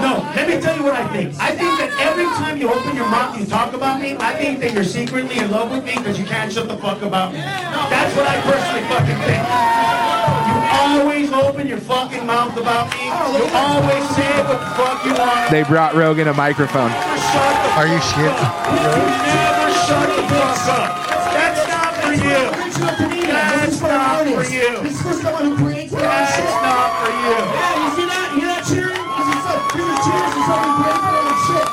No, let me tell you what I think. I think that every time you open your mouth, and you talk about me. I think that you're secretly in love with me because you can't shut the fuck about me. That's what I personally fucking think. You always open your fucking mouth about me. You always say what the fuck you want. They brought Rogan a microphone. Are you shit? You never shut the fuck up. That's not for you. That's not for you. He's just the one who creates the That's shit. not for you. Yeah, you see that? You not cheering? Because it's like, you're cheers and something great for them and shit.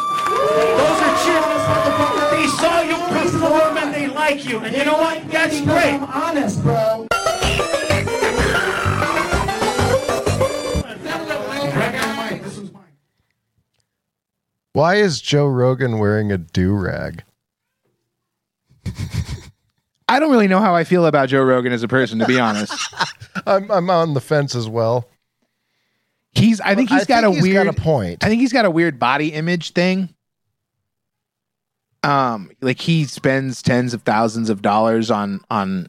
Those are cheerleaders, motherfucker. They saw you perform and they like you. And you know what? That's great. I'm honest, bro. Why is Joe Rogan wearing a do rag? I don't really know how I feel about Joe Rogan as a person, to be honest. I'm I'm on the fence as well. He's I think I he's got think a he's weird got a point. I think he's got a weird body image thing. Um, like he spends tens of thousands of dollars on on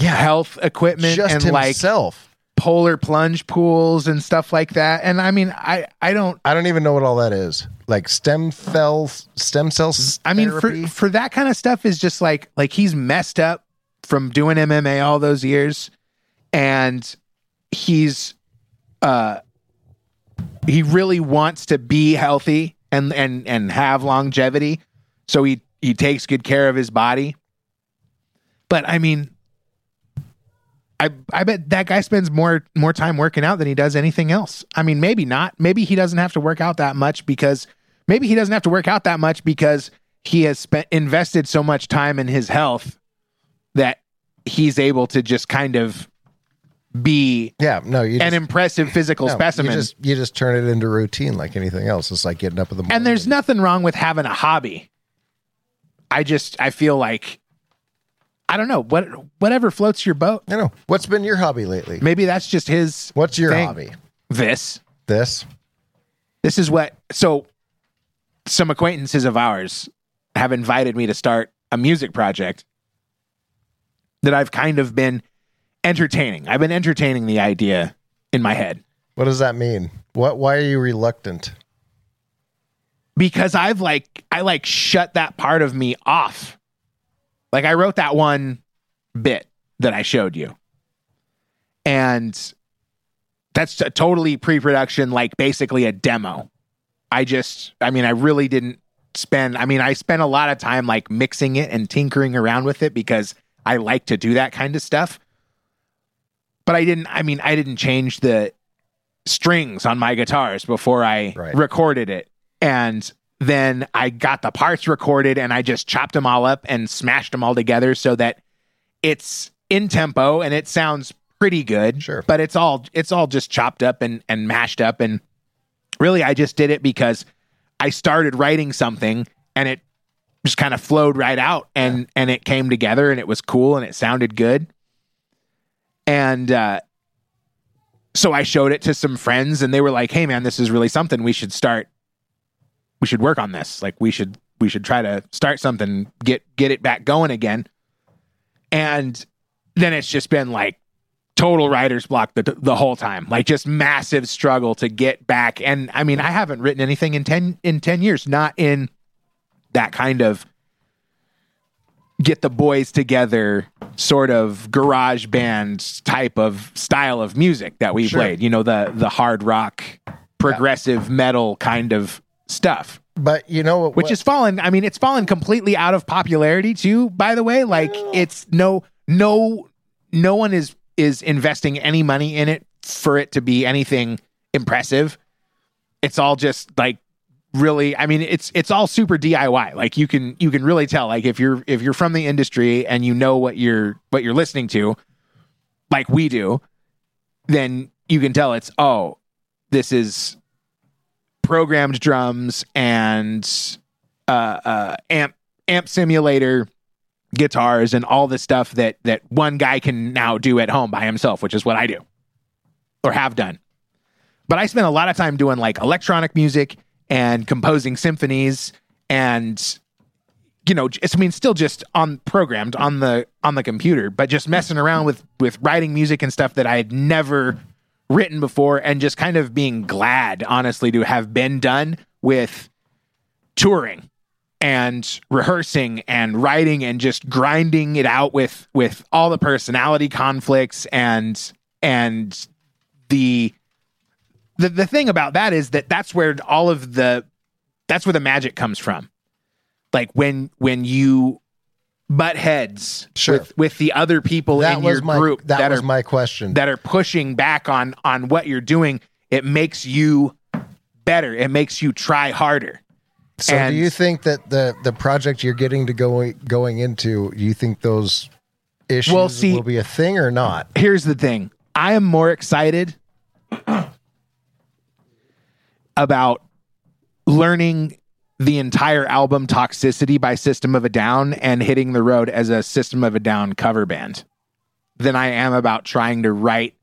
Yeah, health equipment just and like himself. Polar plunge pools and stuff like that. And I mean, I I don't. I don't even know what all that is. Like stem cells, stem cells. I mean, for for that kind of stuff is just like like he's messed up from doing MMA all those years, and he's uh he really wants to be healthy and and and have longevity, so he he takes good care of his body. But I mean, I I bet that guy spends more more time working out than he does anything else. I mean, maybe not. Maybe he doesn't have to work out that much because maybe he doesn't have to work out that much because he has spent invested so much time in his health that he's able to just kind of be yeah, no, you an just, impressive physical no, specimen. You just you just turn it into routine like anything else. It's like getting up in the morning. and there's nothing wrong with having a hobby. I just I feel like I don't know what whatever floats your boat. you know what's been your hobby lately? Maybe that's just his. What's your thing. hobby? This. This. This is what. So, some acquaintances of ours have invited me to start a music project that I've kind of been entertaining. I've been entertaining the idea in my head What does that mean? What? Why are you reluctant? because I've like I like shut that part of me off. Like I wrote that one bit that I showed you. And that's a totally pre-production like basically a demo. I just I mean I really didn't spend I mean I spent a lot of time like mixing it and tinkering around with it because I like to do that kind of stuff. But I didn't I mean I didn't change the strings on my guitars before I Right. recorded it. And then I got the parts recorded and I just chopped them all up and smashed them all together so that it's in tempo and it sounds pretty good. Sure. But it's all it's all just chopped up and, and mashed up and really I just did it because I started writing something and it just kind of flowed right out and and it came together and it was cool and it sounded good. And uh so I showed it to some friends and they were like, "Hey man, this is really something. We should start we should work on this. Like we should we should try to start something, get get it back going again." And then it's just been like total writer's block the the whole time. Like just massive struggle to get back. And I mean, I haven't written anything in 10 in 10 years, not in that kind of get the boys together sort of garage band type of style of music that we Sure. played. You know, the the hard rock, progressive metal kind of stuff. But you know what? Which is fallen. I mean, it's fallen completely out of popularity too. By the way, like it's no, no, no one is is investing any money in it for it to be anything impressive. it's all just like really I mean it's it's all super DIY. Like you can you can really tell like if you're if you're from the industry and you know what you're what you're listening to like we do, then you can tell it's oh, this is programmed drums and uh, uh, amp amp simulator guitars and all the stuff that that one guy can now do at home by himself, which is what I do or have done. But I spent a lot of time doing like electronic music and composing symphonies and you know, I mean, still just on programmed on the on the computer, but just messing around with with writing music and stuff that I had never written before, and just kind of being glad, honestly, to have been done with touring and rehearsing and writing and just grinding it out with with all the personality conflicts and and the the the thing about that is that that's where all of the that's where the magic comes from. Like when when you butt heads Sure. with with the other people That in was your my group that, that was are my question. that are pushing back on on what you're doing it makes you better it makes you try harder So And- do you think that the the project you're getting to going going into, do you think those issues Well, see- will be a thing or not? here's the thing i am more excited about learning the entire album toxicity by system of a down and hitting the road as a system of a down cover band than i am about trying to write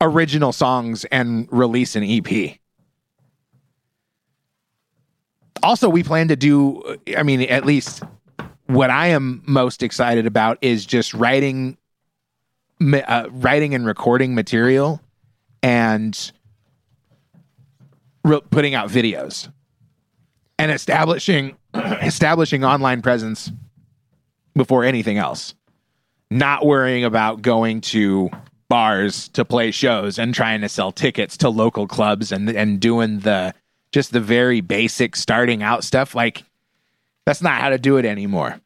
original songs and release an ep also we plan to do i mean at least what i am most excited about is just writing uh, writing and recording material and re- putting out videos and establishing establishing online presence before anything else. Not worrying about going to bars to play shows and trying to sell tickets to local clubs and and doing the just the very basic starting out stuff like that's not how to do it anymore.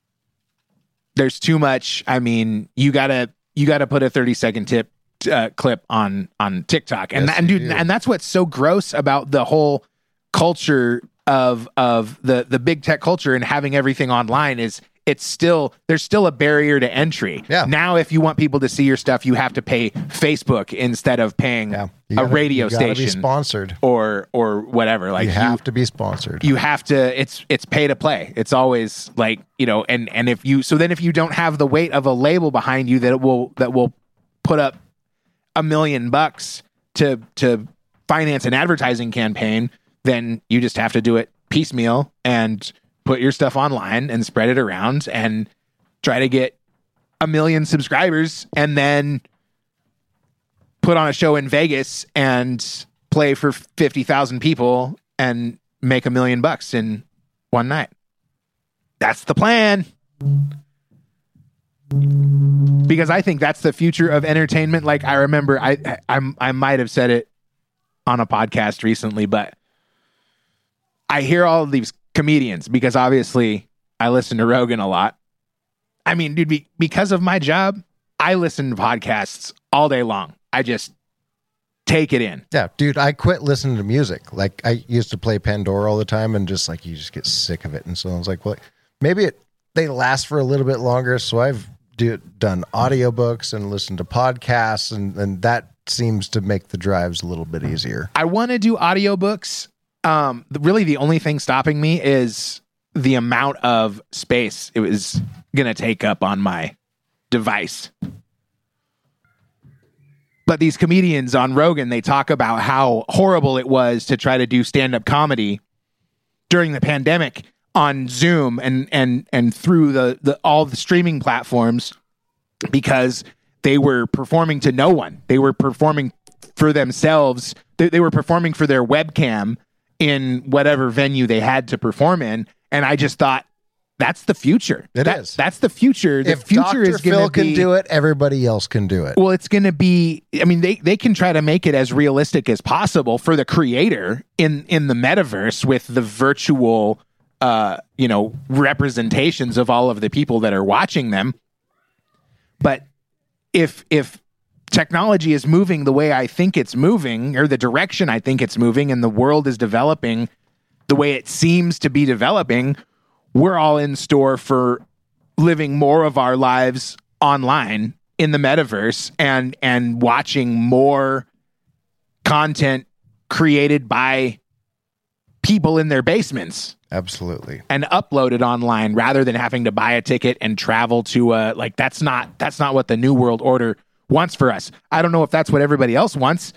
There's too much i mean you gotta you gotta put a 30 second tip uh, clip on on tiktok. And Yes, and dude do. and that's what's so gross about the whole culture of of the the big tech culture and having everything online is it's still there's still a barrier to entry. Yeah. Now if you want people to see your stuff, you have to pay Facebook instead of paying You a gotta- radio you gotta be station sponsored. or or whatever. Like you have to be sponsored. you have to it's it's pay to play it's always like you know and and if you so then if you don't have the weight of a label behind you that it will that will put up a million bucks to to finance an advertising campaign then you just have to do it piecemeal and put your stuff online and spread it around and try to get a million subscribers and then put on a show in Vegas and play for 50,000 people and make a million bucks in one night. That's the plan. Because I think that's the future of entertainment. Like I remember I I I'm- might have said it on a podcast recently, but I hear all of these comedians because obviously I listen to Rogan a lot. I mean, dude, be, because of my job, I listen to podcasts all day long. I just take it in. Yeah, dude, I quit listening to music. Like I used to play Pandora all the time and just like you just get sick of it. And so I was like, well, maybe it they last for a little bit longer. So I've do, done audiobooks and listened to podcasts and, and that seems to make the drives a little bit easier. I want to do audiobooks. Um, really, the only thing stopping me is the amount of space it was going to take up on my device. But these comedians on Rogan, they talk about how horrible it was to try to do stand up comedy during the pandemic on Zoom and and and through the, the all the streaming platforms because they were performing to no one. They were performing for themselves. They, they were performing for their webcam in whatever venue they had to perform in. And I just thought that's the future. It That- is. That's the future. The if future Dr. is going Phil to be can do it, everybody else can do it. well, it's going to be. I mean, they they can try to make it as realistic as possible for the creator in in the metaverse with the virtual, uh, you know, representations of all of the people that are watching them. But if if technology is moving the way I think it's moving, or the direction I think it's moving, and the world is developing the way it seems to be developing, we're all in store for living more of our lives online in the metaverse and and watching more content created by people in their basements Absolutely. and uploaded online rather than having to buy a ticket and travel to a like that's not that's not what the new world order wants for us. I don't know if that's what everybody else wants.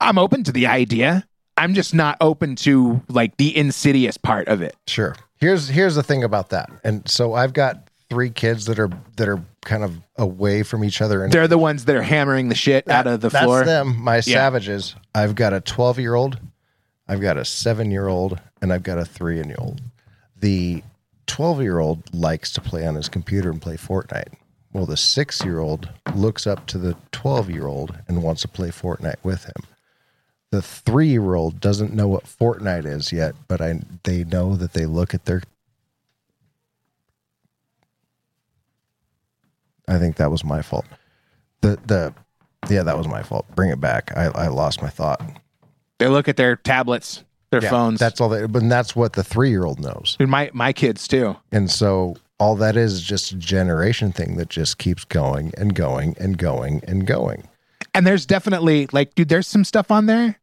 I'm open to the idea. I'm just not open to like the insidious part of it. Sure. Here's here's the thing about that. And so I've got three kids that are that are kind of away from each other and They're the ones that are hammering the shit out of the floor. that's floor. them, my Yeah. savages. I've got a 12 year old, I've got a seven year old, and I've got a three year old. The 12 year old likes to play on his computer and play Fortnite. Well, the six year old looks up to the 12 year old and wants to play Fortnite with him. The three year old doesn't know what Fortnite is yet, but I they know that they look at their. I think that was my fault. The the yeah, that was my fault. Bring it back. I, I lost my thought. They look at their tablets, their Yeah, phones. That's all they but that's what the three year old knows. Dude, my my kids too. And so all that is just a generation thing that just keeps going and going and going and going. And there's definitely like, dude, there's some stuff on there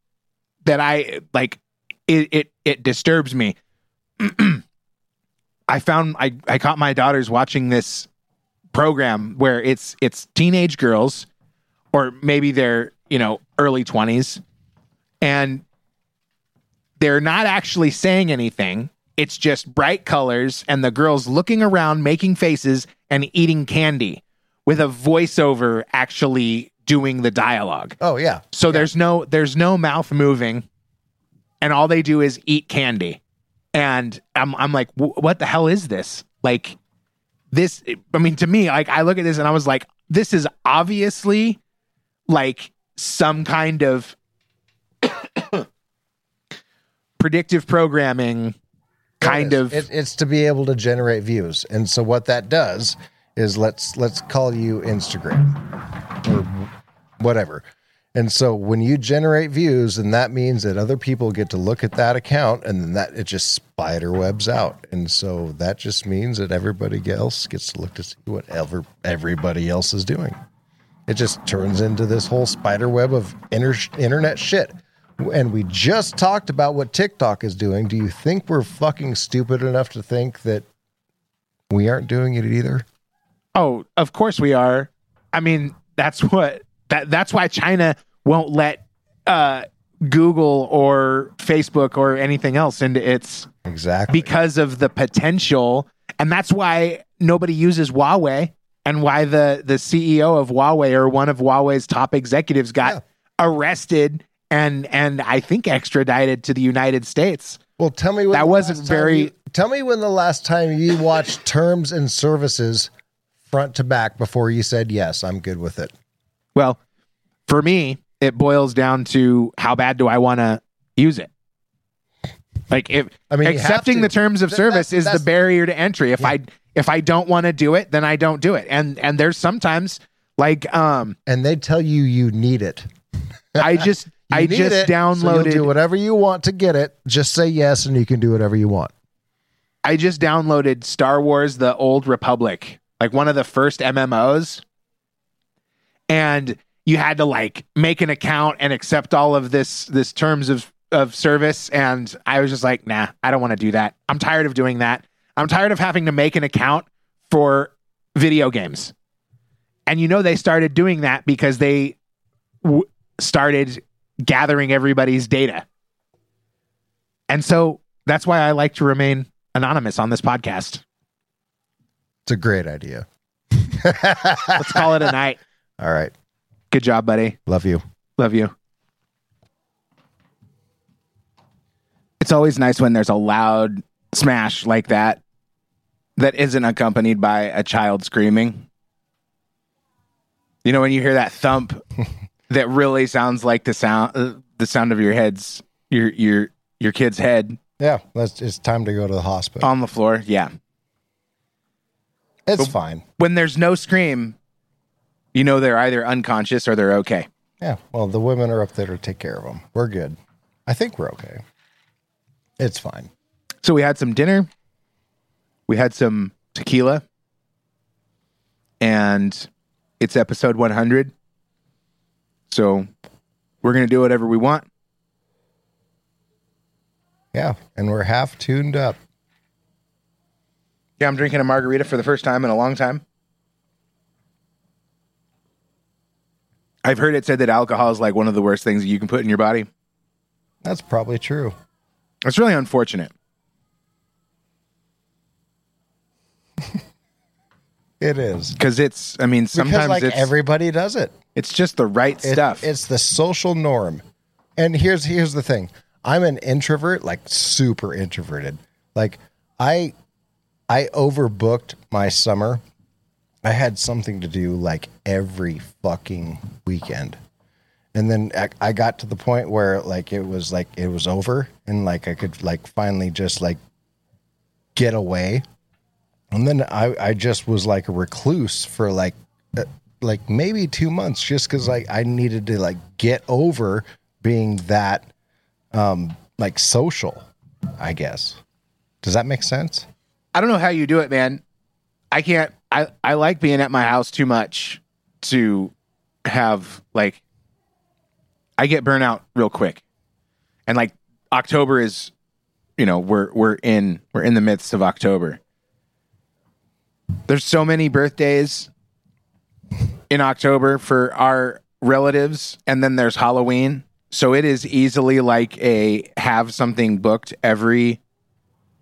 that I like. It it it disturbs me. I found I I caught my daughters watching this program where it's it's teenage girls, or maybe they're you know early twenties, and they're not actually saying anything. It's just bright colors and the girls looking around, making faces and eating candy with a voiceover actually doing the dialogue. Oh yeah. So there's no there's no mouth moving, and all they do is eat candy. And I'm I'm like, what the hell is this? Like this. I mean, to me, like I look at this and I was like, this is obviously like some kind of predictive programming kind It of It, it's to be able to generate views. And so what that does is let's let's call you Instagram or whatever. And so when you generate views, and that means that other people get to look at that account and then that it just spider webs out. And so that just means that everybody else gets to look to see what ever everybody else is doing. It just turns into this whole spider web of inter- internet shit. And we just talked about what TikTok is doing. Do you think we're fucking stupid enough to think that we aren't doing it either? Oh, of course we are. I mean, that's what that that's why China won't let uh Google or Facebook or anything else into its Exactly. because of the potential and that's why nobody uses Huawei and why the the CEO of Huawei or one of Huawei's top executives got arrested and and I think extradited to the United States. Well, tell me when that the wasn't last time very you- tell me when the last time you watched terms and services front to back before you said yes, I'm good with it. Well, for me, it boils down to how bad do I want to use it? Like if I mean, accepting the terms of service that's- is the barrier to entry. If I if I don't want to do it, then I don't do it. And and there's sometimes like um and they tell you you need it. I just I just it, so you'll do whatever you want to get it. Just say yes and you can do whatever you want. I just downloaded Star Wars The Old Republic, like one of the first MMOs. And you had to like make an account and accept all of this this terms of of service and I was just like, "Nah, I don't want to do that. I'm tired of doing that. I'm tired of having to make an account for video games." And you know they started doing that because they w- started gathering everybody's data. And so that's why I like to remain anonymous on this podcast. It's a great idea. Let's call it a night. All right. Good job, buddy. Love you. Love you. It's always nice when there's a loud smash like that that isn't accompanied by a child screaming. You know when you hear that thump that really sounds like the sound uh, the sound of your head's your your your kid's head Yeah, let's it's time to go to the hospital. on the floor. Yeah. it's fine. when there's no scream, You know they're either unconscious or they're okay. Yeah. Well, the women are up there to take care of them. We're good. I think we're okay. It's fine. So we had some dinner. We had some tequila. And it's episode 100. So we're going to do whatever we want. Yeah. And we're half tuned up. Yeah, I'm drinking a margarita for the first time in a long time. I've heard it said that alcohol is like one of the worst things you can put in your body. That's probably true. It's really unfortunate. It is. Because it's, I mean, sometimes because like it's, everybody does it. it's just the right It- stuff. It's the social norm. And here's here's the thing. I'm an introvert, like super introverted. Like I I overbooked my summer. I had something to do like every fucking weekend. And then I, I got to the point where like it was like it was over and like I could like finally just like get away. And then I, I just was like a recluse for like uh, like maybe two months just because like I needed to like get over being that um like social, I guess. Does that make sense? I don't know how you do it, man. I can't. I I like being at my house too much to have like. I get burnout real quick, and like October is, you know, we're we're in we're in the midst of October. There's so many birthdays in October for our relatives, and then there's Halloween. So it is easily like a have something booked every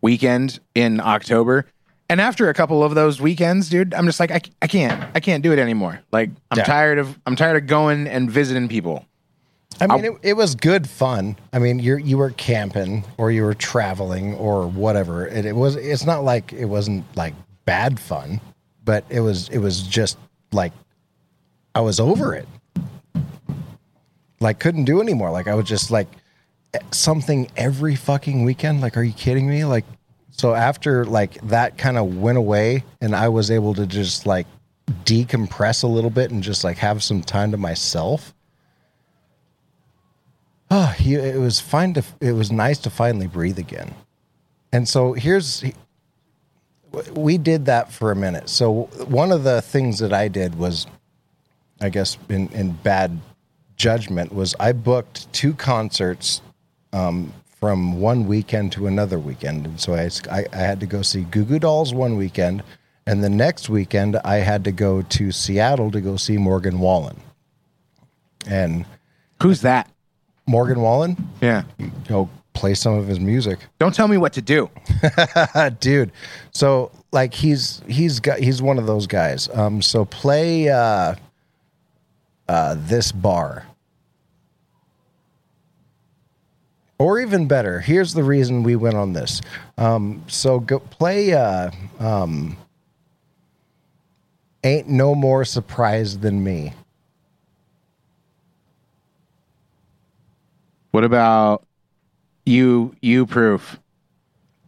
weekend in October. And after a couple of those weekends, dude, I'm just like, I, I can't, I can't do it anymore. Like, I'm Yeah. tired of, I'm tired of going and visiting people. I mean, it, it was good fun. I mean, you you were camping or you were traveling or whatever. It, it was. It's not like it wasn't like bad fun, but it was. It was just like I was over it. Like couldn't do anymore. Like I was just like something every fucking weekend. Like, are you kidding me? Like, so after like that kind of went away, and I was able to just like decompress a little bit and just like have some time to myself. Oh, it was fine to. It was nice to finally breathe again. And so here's, we did that for a minute. So one of the things that I did was, I guess in in bad judgment, was I booked two concerts um, from one weekend to another weekend, and so I, I I had to go see Goo Goo Dolls one weekend, and the next weekend I had to go to Seattle to go see Morgan Wallen. And who's that? Morgan Wallen. Yeah. Go play some of his music. Don't tell me what to do. Dude. So like he's he's got he's one of those guys. Um so play uh uh this bar. Or even better, here's the reason we went on this. Um so go play uh um Ain't no more surprised than me. What about you, you proof?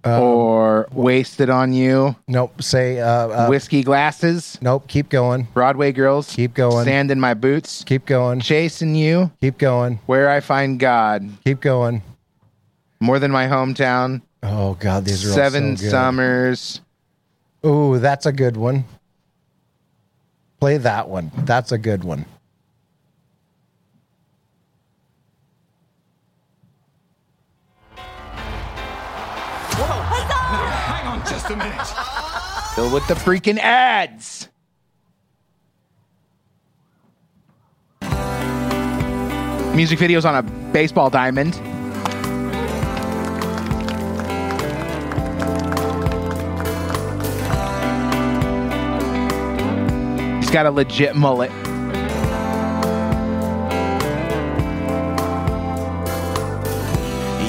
or wasted on you? Nope. Say uh, uh, whiskey glasses. Nope. Keep going. Broadway girls. Keep going. Sand in my boots. Keep going. Chasing you. Keep going. Where I find God. Keep going. More than my hometown. Oh God, these are Seven so summers. Ooh, that's a good one. Play that one. That's a good one. Still with the freaking ads. Music videos on a baseball diamond. He's got a legit mullet.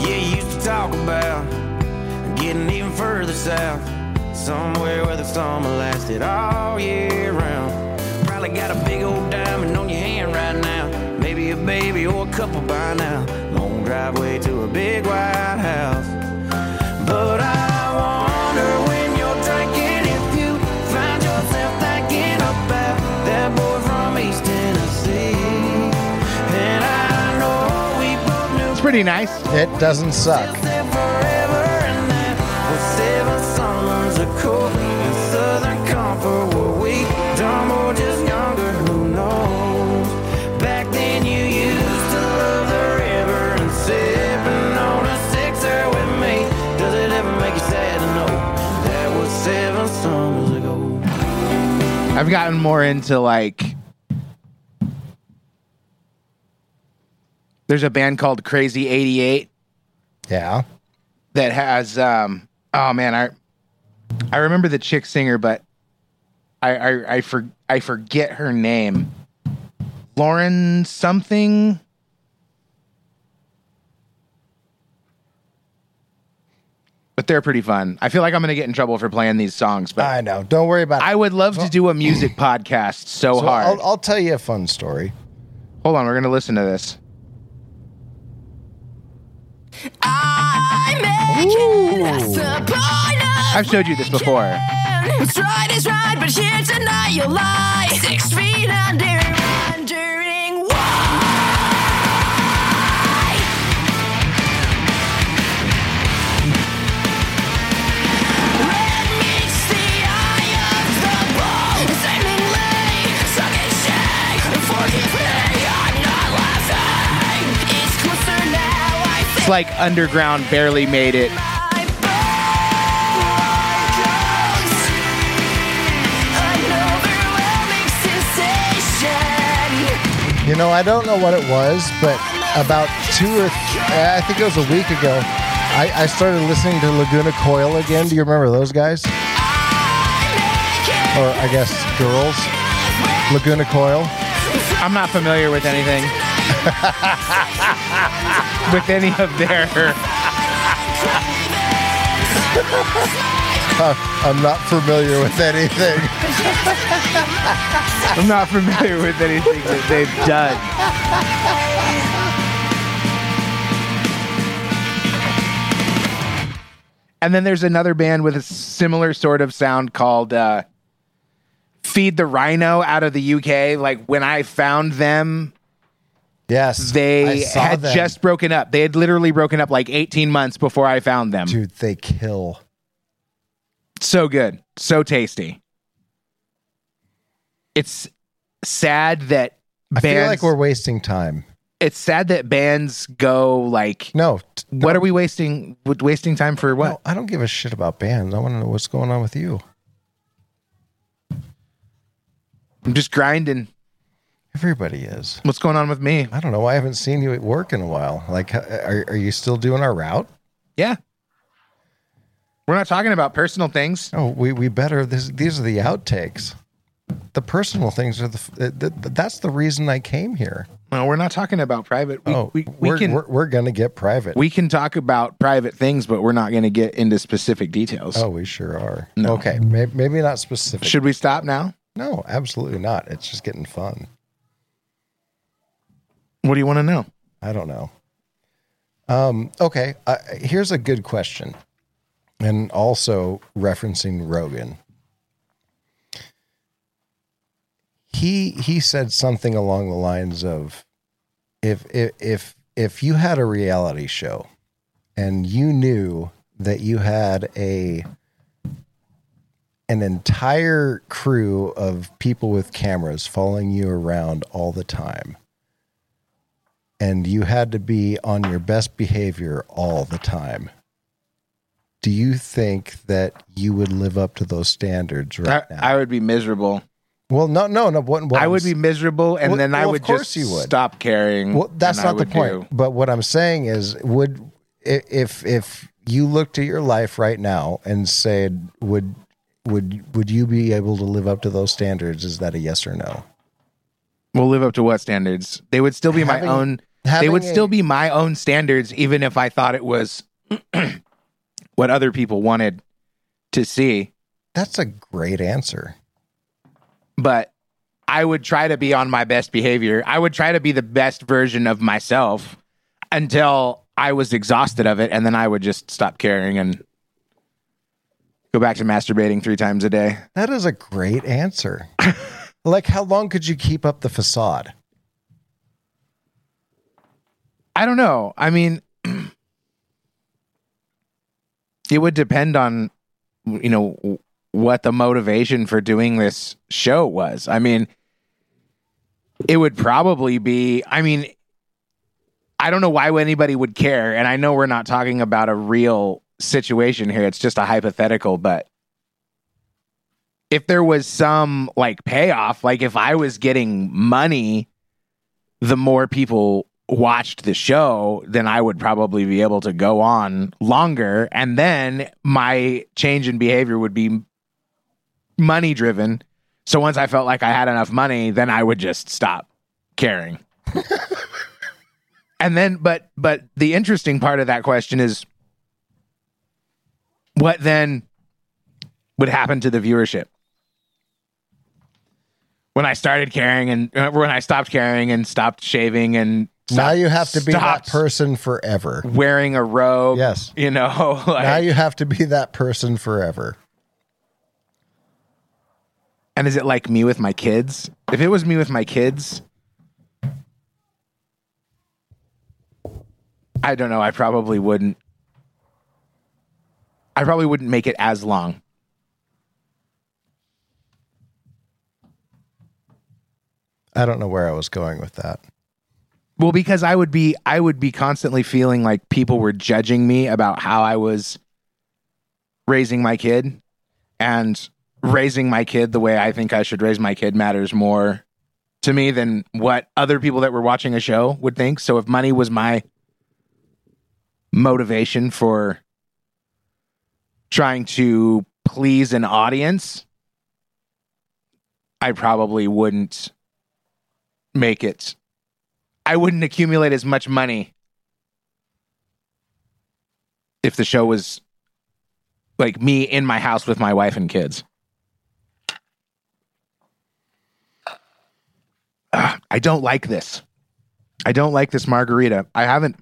Yeah, you used to talk about getting even further south, somewhere where the summer lasted all year round. Probably got a big old diamond on your hand right now. Maybe a baby or a couple by now. Long driveway to a big white house. But I wonder when you're drinking if you find yourself thinking about that boy from East Tennessee. And I know we both knew. It's pretty nice. It doesn't suck. I've gotten more into like. There's a band called Crazy 88 Yeah. that has um oh man, I I remember the chick singer, but I I I, for, I forget her name. Lauren something. But they're pretty fun. I feel like I'm going to get in trouble for playing these songs, but I know. Don't worry about it. I would love to do a music podcast so, So hard. I'll, I'll tell you a fun story. Hold on, we're going to listen to this. I've showed you this before. What's right is right, but here tonight you'll lie. Six feet under, It's like underground barely made it. You know, I don't know what it was, but about two or I think it was a week ago, I, I started listening to Lacuna Coil again. Do you remember those guys? Or I guess girls. Lacuna Coil. I'm not familiar with anything. with any of their. Uh, I'm not familiar with anything. I'm not familiar with anything that they've done. And then there's another band with a similar sort of sound called uh, Feed the Rhino out of the UK. Like when I found them, Yes. They had them. just broken up. They had literally broken up like 18 months before I found them. Dude, they kill. So good. So tasty. It's sad that I bands feel like we're wasting time. it's sad that bands go like No. t- what are we wasting wasting time for what No, I don't give a shit about bands. I want to know what's going on with you. i'm just grinding Everybody is. what's going on with me I don't know. I haven't seen you at work in a while. Like, are, are you still doing our route? yeah we're not talking about personal things Oh, we we better. This, these are the outtakes. The personal things are the. f- uh, th- th- that's the reason I came here. no we're not talking about private we, oh, we, we we're, can we're, we're gonna get private. we can talk about private things but we're not going to get into specific details oh, we sure are. No. Okay, maybe, maybe not specific. should we stop now No, absolutely not. It's just getting fun. What do you want to know I don't know. Um, okay, uh, here's a good question, and also referencing Rogan. He he said something along the lines of, if if if if you had a reality show, and you knew that you had a an entire crew of people with cameras following you around all the time and you had to be on your best behavior all the time, do you think that you would live up to those standards right I, now? I would be miserable well, no, no, no. What, what i would be miserable and Well- then i well, would just you would. stop caring Well, that's not the point. do- But what I'm saying is, would if if you looked at your life right now and said, would would would you be able to live up to those standards? Is that a yes or no? We'll live up to what standards? They would still be Having- my own. They would a- still be my own standards, even if I thought it was what other people wanted to see. That's a great answer. But I would try to be on my best behavior. I would try to be the best version of myself until I was exhausted of it, and then I would just stop caring and go back to masturbating three times a day. That is a great answer. like, how long could you keep up the facade? I don't know. I mean, it would depend on you know what the motivation for doing this show was. I mean, it would probably be. I mean, I don't know why anybody would care, and I know we're not talking about a real situation here. It's just a hypothetical, but if there was some like payoff, like if I was getting money, the more people watched the show, then I would probably be able to go on longer. And then my change in behavior would be money driven. So once I felt like I had enough money, then I would just stop caring. and then but but the interesting part of that question is what then would happen to the viewership? When I started caring and uh, when I stopped caring and stopped shaving and now you have to be that person forever. wearing a robe. Yes. You know, like, now you have to be that person forever. and is it like me with my kids? If it was me with my kids, I don't know. I probably wouldn't. I probably wouldn't make it as long. I don't know where I was going with that. Well, because I would be I would be constantly feeling like people were judging me about how I was raising my kid and raising my kid the way I think I should raise my kid matters more to me than what other people that were watching a show would think. So if money was my motivation for trying to please an audience, I probably wouldn't make it I wouldn't accumulate as much money if the show was like me in my house with my wife and kids. Ugh, I don't like this. I don't like this margarita. I haven't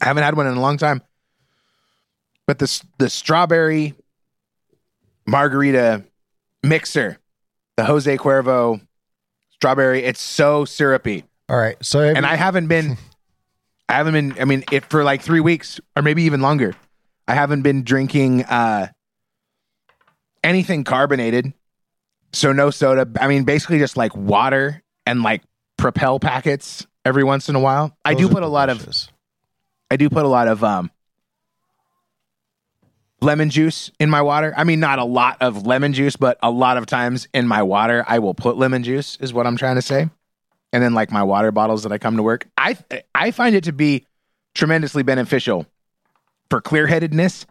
I haven't had one in a long time. But this the strawberry margarita mixer, the Jose Cuervo strawberry, it's so syrupy. All right. So and I haven't been, I haven't been. I mean, it for like three weeks or maybe even longer. I haven't been drinking uh, anything carbonated, so no soda. I mean, basically just like water and like Propel packets every once in a while. I do Those put a lot of, I do put a lot of um, lemon juice in my water. I mean, not a lot of lemon juice, but a lot of times in my water, I will put lemon juice. Is what I'm trying to say and then like my water bottles that I come to work. I I find it to be tremendously beneficial for clear headedness.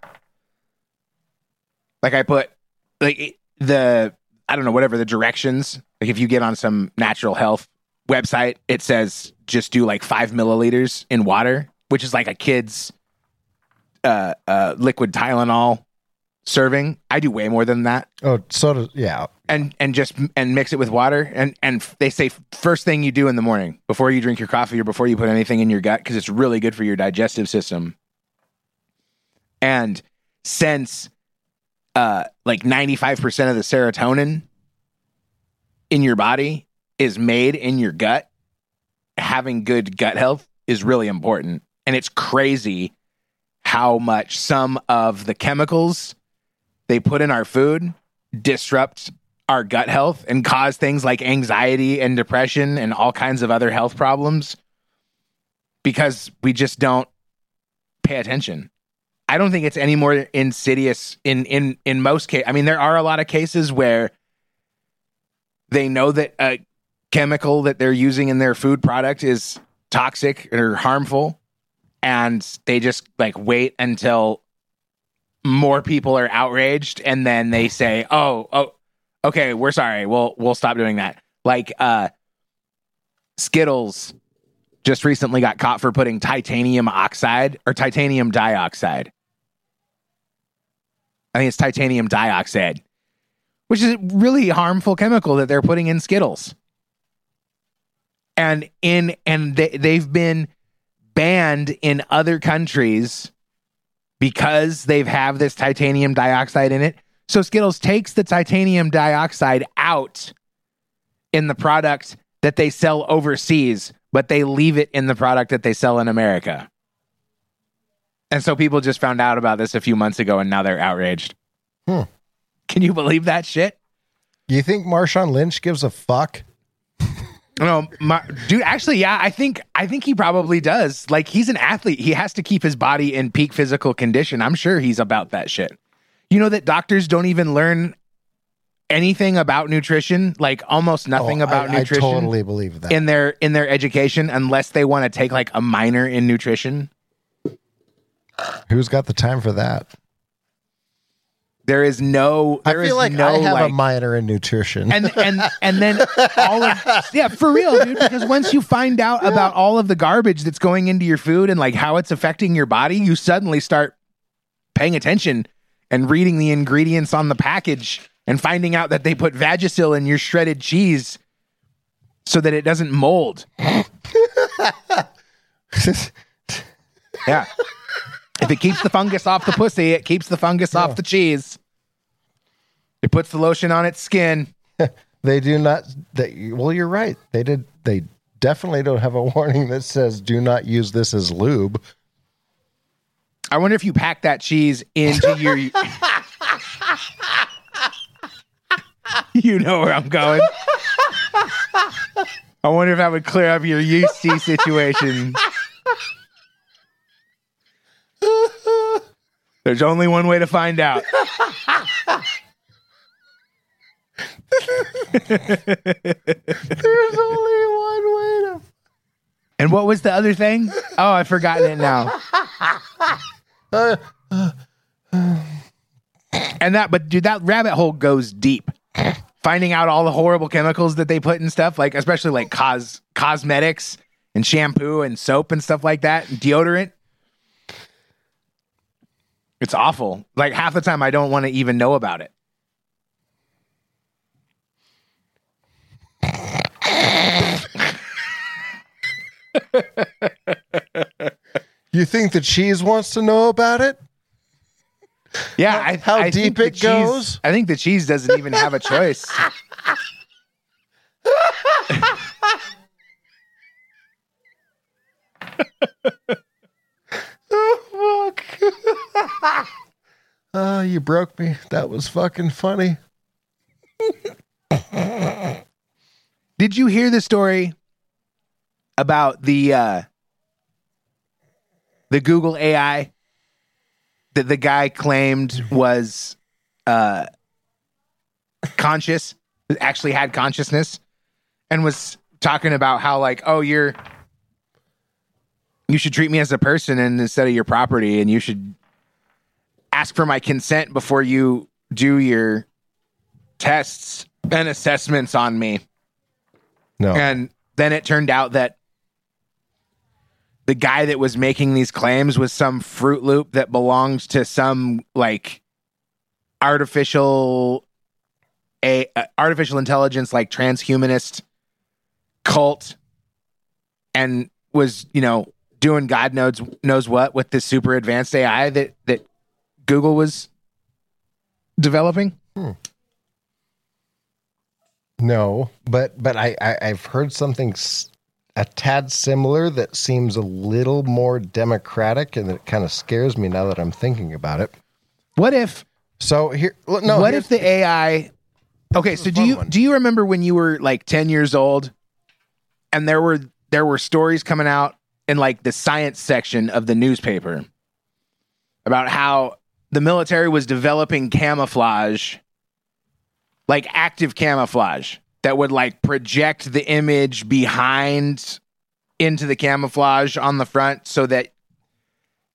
Like I put like the I don't know whatever the directions. Like if you get on some natural health website, it says just do like five milliliters in water, which is like a kid's uh, uh, liquid Tylenol serving. I do way more than that Oh, so does yeah. and and just and mix it with water and and they say first thing you do in the morning before you drink your coffee or before you put anything in your gut because it's really good for your digestive system and since uh like 95% of the serotonin in your body is made in your gut having good gut health is really important and it's crazy how much some of the chemicals they put in our food disrupt our gut health and cause things like anxiety and depression and all kinds of other health problems because we just don't pay attention. I don't think it's any more insidious in in in most cases. I mean, there are a lot of cases where they know that a chemical that they're using in their food product is toxic or harmful, and they just like wait until more people are outraged and then they say oh oh okay we're sorry. We'll we'll stop doing that. Like uh skittles just recently got caught for putting titanium oxide or titanium dioxide. I think it's titanium dioxide which is a really harmful chemical that they're putting in skittles. And in and they, they've been banned in other countries because they've have this titanium dioxide in it. So Skittles takes the titanium dioxide out in the product that they sell overseas, but they leave it in the product that they sell in America. And so people just found out about this a few months ago and now they're outraged. Hmm. Can you believe that shit? You think Marshawn Lynch gives a fuck? No, my, dude. Actually, yeah, I think I think he probably does. Like, he's an athlete. He has to keep his body in peak physical condition. I'm sure he's about that shit. You know that doctors don't even learn anything about nutrition, like almost oh, nothing Oh, about I, nutrition I totally believe that. in their in their education, unless they want to take like a minor in nutrition. Who's got the time for that? There is no. I There is feel like no I have like, a minor in nutrition. and and and then all of yeah for real dude because once you find out about all of the garbage that's going into your food and like how it's affecting your body you suddenly start paying attention and reading the ingredients on the package and finding out that they put vagisil in your shredded cheese so that it doesn't mold yeah if it keeps the fungus off the pussy it keeps the fungus off the cheese it puts the lotion on its skin they do not. They, well, you're right. They did. They definitely don't have a warning that says "Do not use this as lube." I wonder if you pack that cheese into your. you know where I'm going. I wonder if that would clear up your yeasty situation. There's only one way to find out. There's only one way to. And what was the other thing? Oh, I've forgotten it now. and that, but dude, that rabbit hole goes deep. Finding out all the horrible chemicals that they put in stuff, like especially like cos cosmetics and shampoo and soap and stuff like that, and deodorant. It's awful. Like half the time, I don't want to even know about it. You think the cheese wants to know about it? Yeah, I, how I deep it cheese- goes? I think the cheese doesn't even have a choice. Oh fuck! Oh, you broke me. That was fucking funny. Did you hear the story about the uh the Google AI that the guy claimed was uh conscious, actually had consciousness and was talking about how like, oh, you're you should treat me as a person and instead of your property and you should ask for my consent before you do your tests and assessments on me. No. And then it turned out that the guy that was making these claims was some Fruit Loop that belonged to some like artificial a uh, artificial intelligence like transhumanist cult and was, you know, doing God knows knows what with this super advanced AI that that Google was developing. Hmm. No, but but I, I I've heard something s- a tad similar that seems a little more democratic, and it kind of scares me now that I'm thinking about it. What if? So here, no. what if the AI? Okay, so do you do you remember when you were like ten years old, and there were there were stories coming out in like the science section of the newspaper about how the military was developing camouflage, like active camouflage that would like project the image behind into the camouflage on the front so that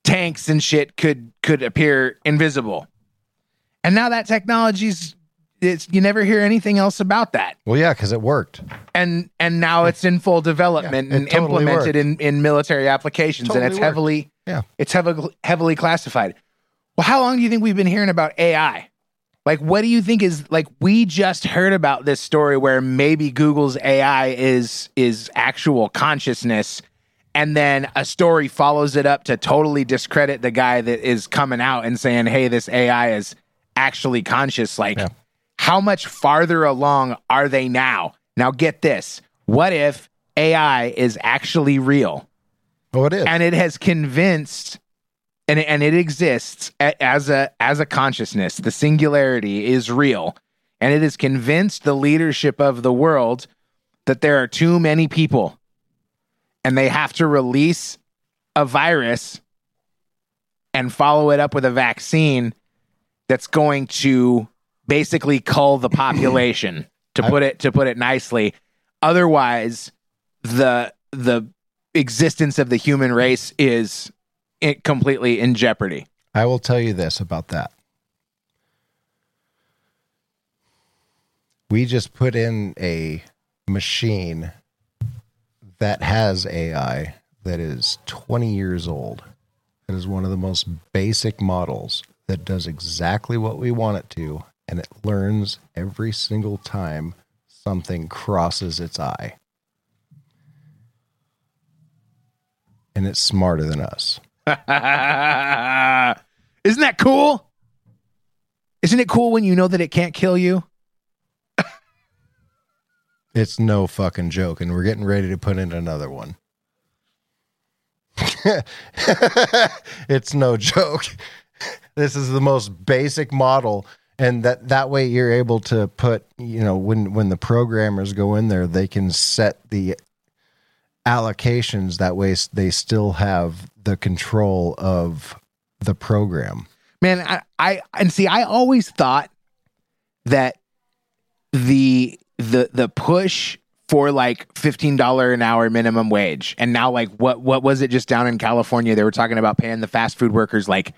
tanks and shit could could appear invisible. And now that technology's it's you never hear anything else about that. Well, yeah, because it worked. And and now it's in full development Yeah, and totally implemented in, in military applications and it's worked. heavily Yeah. it's heavily heavily classified. Well, how long do you think we've been hearing about AI? Like what do you think is like we just heard about this story where maybe Google's AI is is actual consciousness and then a story follows it up to totally discredit the guy that is coming out and saying, "Hey, this AI is actually conscious." Like how much farther along are they now? Now get this. What if AI is actually real? Oh, it is. And it has convinced and and it exists as a as a consciousness. The singularity is real, and it has convinced the leadership of the world that there are too many people, and they have to release a virus and follow it up with a vaccine that's going to basically cull the population to put it to put it nicely otherwise the the existence of the human race is i- completely in jeopardy I will tell you this about that. We just put in a machine that has AI that is 20 years old. It is one of the most basic models that does exactly what we want it to, and it learns every single time something crosses its eye. And it's smarter than us. isn't that cool isn't it cool when you know that it can't kill you It's no fucking joke, and we're getting ready to put in another one. it's no joke. This is the most basic model, and that that way you're able to put, you know, when when the programmers go in there, they can set the allocations. That way, they still have the control of the program. man I, I and see i always thought that the the the push for like $15 an hour minimum wage and now like what what was it just down in california they were talking about paying the fast food workers like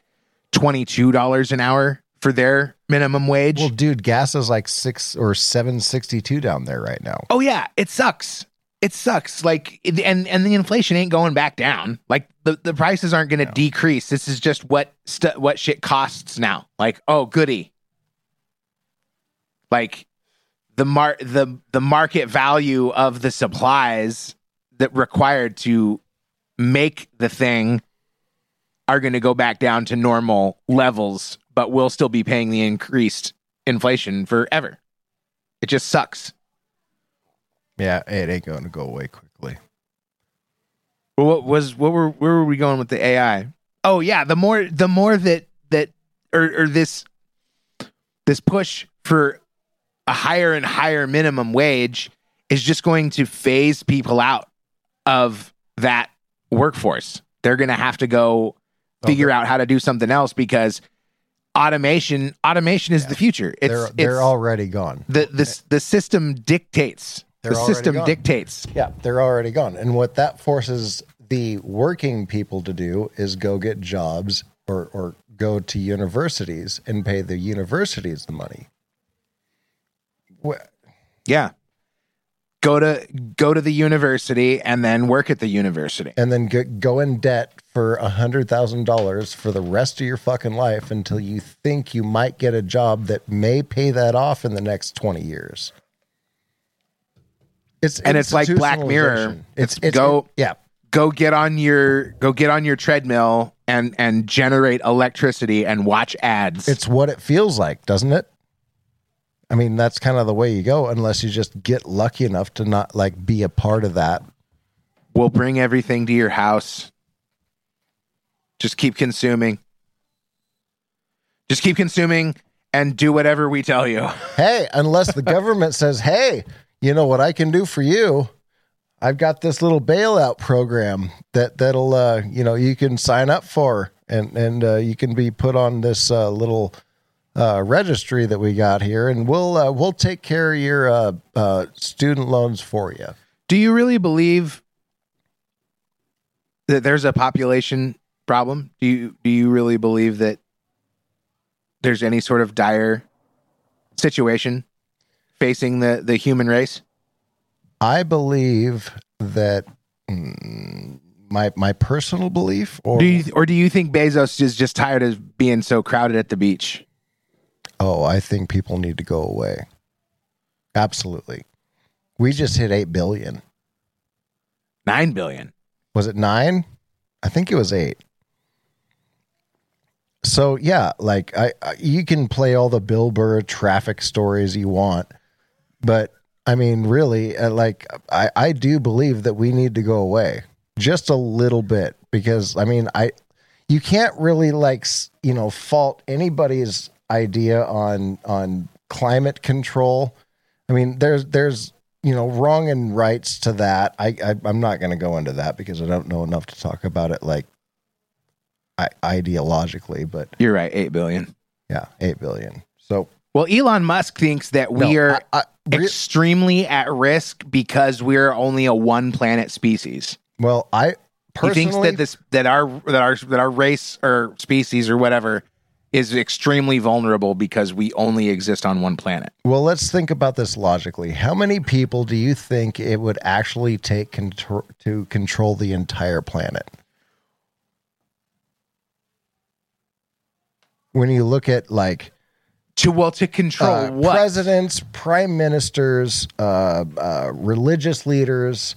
$22 an hour for their minimum wage Well, dude, gas is like six or seven sixty two down there right now. Oh yeah, it sucks. It sucks. Like and and the inflation ain't going back down. Like the, the prices aren't going to decrease. This is just what st- what shit costs now. Like oh goody. Like the mar the the market value of the supplies that required to make the thing are going to go back down to normal levels, but we'll still be paying the increased inflation forever. It just sucks. Yeah, it ain't going to go away quickly. Well, what was what were where were we going with the AI? Oh yeah, the more the more that that or or this this push for a higher and higher minimum wage is just going to phase people out of that workforce. They're going to have to go figure out how to do something else because automation automation is the future. It's they're they're it's- already gone. the the the system dictates. They're the system gone. dictates. Yeah, they're already gone. And what that forces the working people to do is go get jobs or or go to universities and pay the universities the money. Wh- Yeah. Go to go to the university and then work at the university. And then go, go in debt for a hundred thousand dollars for the rest of your fucking life until you think you might get a job that may pay that off in the next twenty years. It's and it's like Black Mirror. It's, it's go yeah. Go get on your go get on your treadmill and and generate electricity and watch ads. It's what it feels like, doesn't it? I mean, that's kind of the way you go, unless you just get lucky enough to not like be a part of that. we'll bring everything to your house. Just keep consuming. Just keep consuming and do whatever we tell you. Hey, unless the government says, "Hey, you know what I can do for you? I've got this little bailout program that that'll uh, you know you can sign up for, and and uh, you can be put on this uh, little uh, registry that we got here, and we'll uh, we'll take care of your uh, uh, student loans for you." Do you really believe that there's a population problem? Do you do you really believe that there's any sort of dire situation facing the the human race? I believe that mm, my my personal belief, or Do you or do you think Bezos is just tired of being so crowded at the beach? oh, I think people need to go away. Absolutely, we just hit eight billion. 9 billion. Was it nine? I think it was eight. So yeah, like I, I you can play all the Bill Burr traffic stories you want, but I mean, really, uh, like I, I do believe that we need to go away just a little bit because I mean, I you can't really like you know fault anybody's idea on on climate control. I mean, there's there's you know wrong and rights to that. I, I I'm not going to go into that because I don't know enough to talk about it like I, ideologically. But You're right, eight billion. yeah, eight billion. So Well, Elon Musk thinks that we No, are I- I- extremely at risk because we're only a one planet species. well, I He thinks that this that our that our that our race or species or whatever is extremely vulnerable because we only exist on one planet. Well, let's think about this logically. How many people do you think it would actually take contr- to control the entire planet? When you look at like To well to control uh, what? presidents, prime ministers, uh, uh, religious leaders,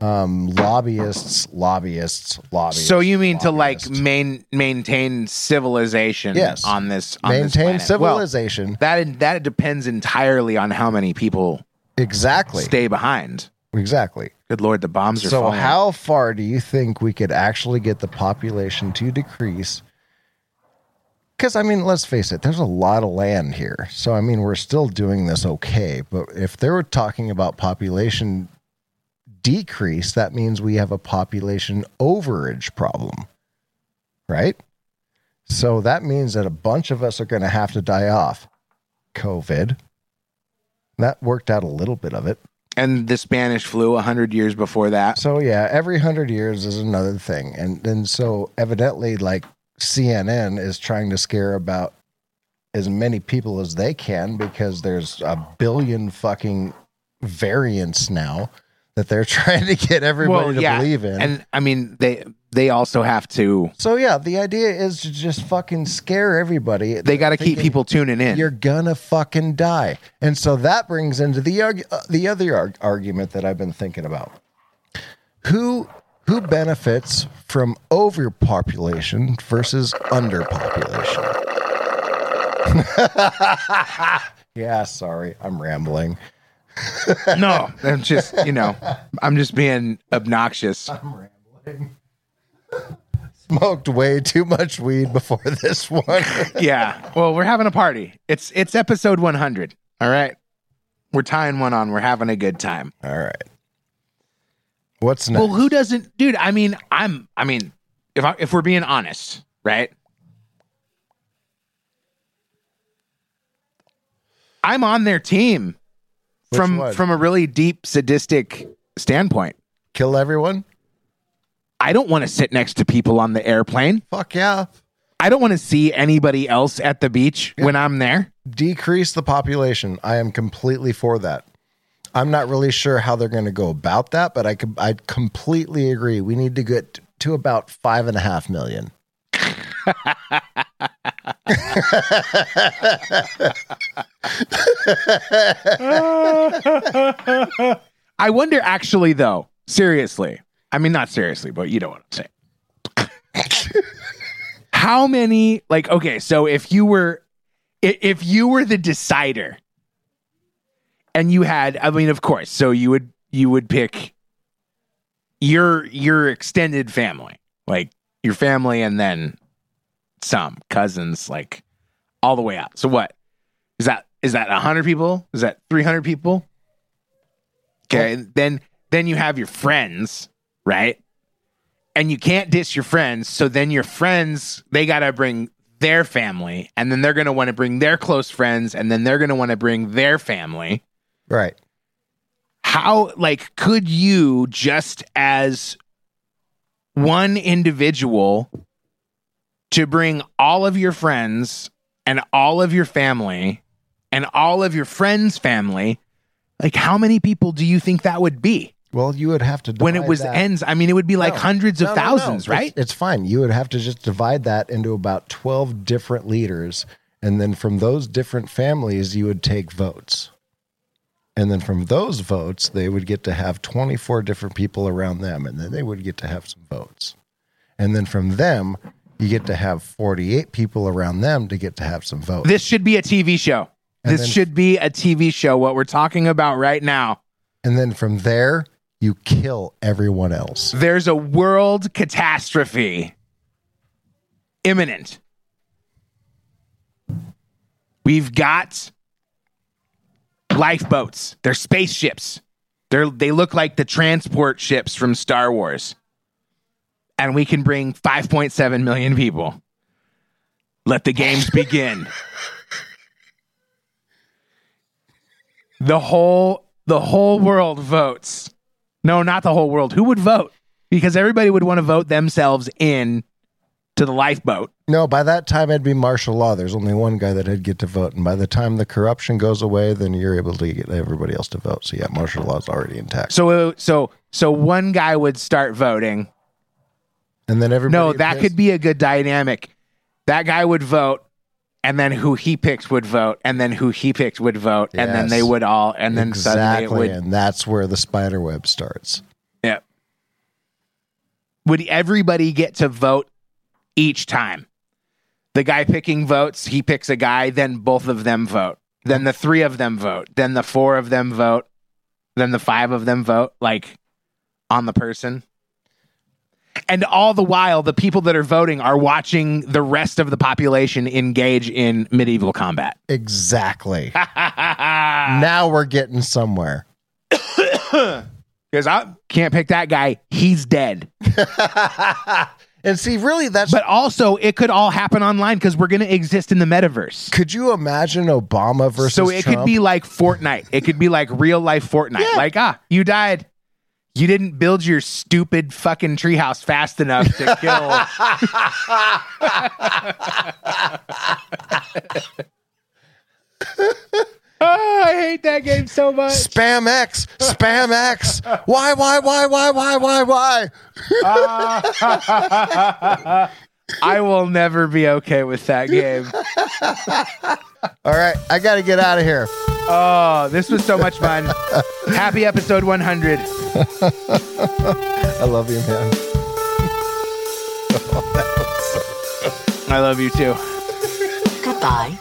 um, lobbyists, lobbyists, lobbyists. so you mean to like main, maintain civilization Yes. on this on this maintain? Well, civilization? that that depends entirely on how many people exactly. stay behind. Exactly. Good lord, the bombs are So, falling. how far do you think we could actually get the population to decrease? Because, I mean, let's face it, there's a lot of land here. So, I mean, we're still doing this okay. But if they were talking about population decrease, that means we have a population overage problem, right? So, that means that a bunch of us are going to have to die off. COVID. That worked out a little bit of it. and the Spanish flu a hundred years before that. So yeah, every hundred years is another thing, and and so evidently, like CNN is trying to scare about as many people as they can because there's a billion fucking variants now that they're trying to get everybody to believe in. And I mean, they they also have to. so yeah, the idea is to just fucking scare everybody. They got to keep people tuning in. You're gonna fucking die, and so that brings into the uh, the other arg- argument that I've been thinking about. Who who benefits from overpopulation versus underpopulation? yeah, sorry, I'm rambling. no, I'm just you know, I'm just being obnoxious. I'm rambling. Smoked way too much weed before this one. yeah. Well, we're having a party. It's it's episode 100. All right. We're tying one on. We're having a good time. All right. What's next? Well, who doesn't, dude? I mean, I'm. I mean, if I, if we're being honest, right? I'm on their team Which from one? from a really deep sadistic standpoint. Kill everyone? I don't want to sit next to people on the airplane. Fuck yeah. I don't want to see anybody else at the beach when I'm there. decrease the population. I am completely for that. I'm not really sure how they're going to go about that, but I com- I completely agree. We need to get to about five and a half million. I wonder, actually, though, seriously. I mean, not seriously, but you know what I'm saying. How many, like, okay, so if you were, if you were the decider and you had, I mean, of course, so you would, you would pick your, your extended family, like your family and then some cousins, like all the way out. So what is that? Is that a hundred people? Is that 300 people? Okay, then then you have your friends, right? And you can't diss your friends, so then your friends they got to bring their family and then they're going to want to bring their close friends and then they're going to want to bring their family. Right. How like could you just as one individual to bring all of your friends and all of your family and all of your friends' family, like how many people do you think that would be? Well, you would have to when it was that- ends. I mean, it would be like No. hundreds of no, no. thousands, It's- right? It's, fine. You would have to just divide that into about 12 different leaders. And then from those different families, you would take votes. And then from those votes, they would get to have 24 different people around them. And then they would get to have some votes. And then from them, you get to have 48 people around them to get to have some votes. This should be a TV show. And this then- should be a TV show. What we're talking about right now. And then from there, you kill everyone else. There's a world catastrophe. imminent. We've got lifeboats. They're spaceships. They're they look like the transport ships from Star Wars. And we can bring 5.7 million people. Let the games begin. the whole the whole world votes. No, not the whole world. Who would vote? Because everybody would want to vote themselves in to the lifeboat. No, by that time it'd be martial law. There's only one guy that'd get to vote, and by the time the corruption goes away, then you're able to get everybody else to vote. So yeah, martial law is already intact. So uh, so so one guy would start voting. And then everybody. No, that could be a good dynamic. That guy would vote, and then who he picked would vote, and then who he picked would vote, and then they would all, and then suddenly it exactly, would. and that's where the spider web starts. Yeah. Would everybody get to vote each time? The guy picking votes, he picks a guy, then both of them vote. Then the three of them vote. Then the four of them vote. Then the five of them vote, like on the person. And all the while, the people that are voting are watching the rest of the population engage in medieval combat. Exactly. now we're getting somewhere. Because I can't pick that guy. He's dead. and see, really, that's. But also, it could all happen online because we're going to exist in the metaverse. Could you imagine Obama versus So it could be like Fortnite. It could be like real life Fortnite. Like, ah, you died. You didn't build your stupid fucking treehouse fast enough to kill. Oh, I hate that game so much. Spam X, Spam X. Why, why, why, why, why, why, why? I will never be okay with that game. All right, I got to get out of here. Oh, this was so much fun. Happy episode 100. I love you, man. I love you too. Goodbye.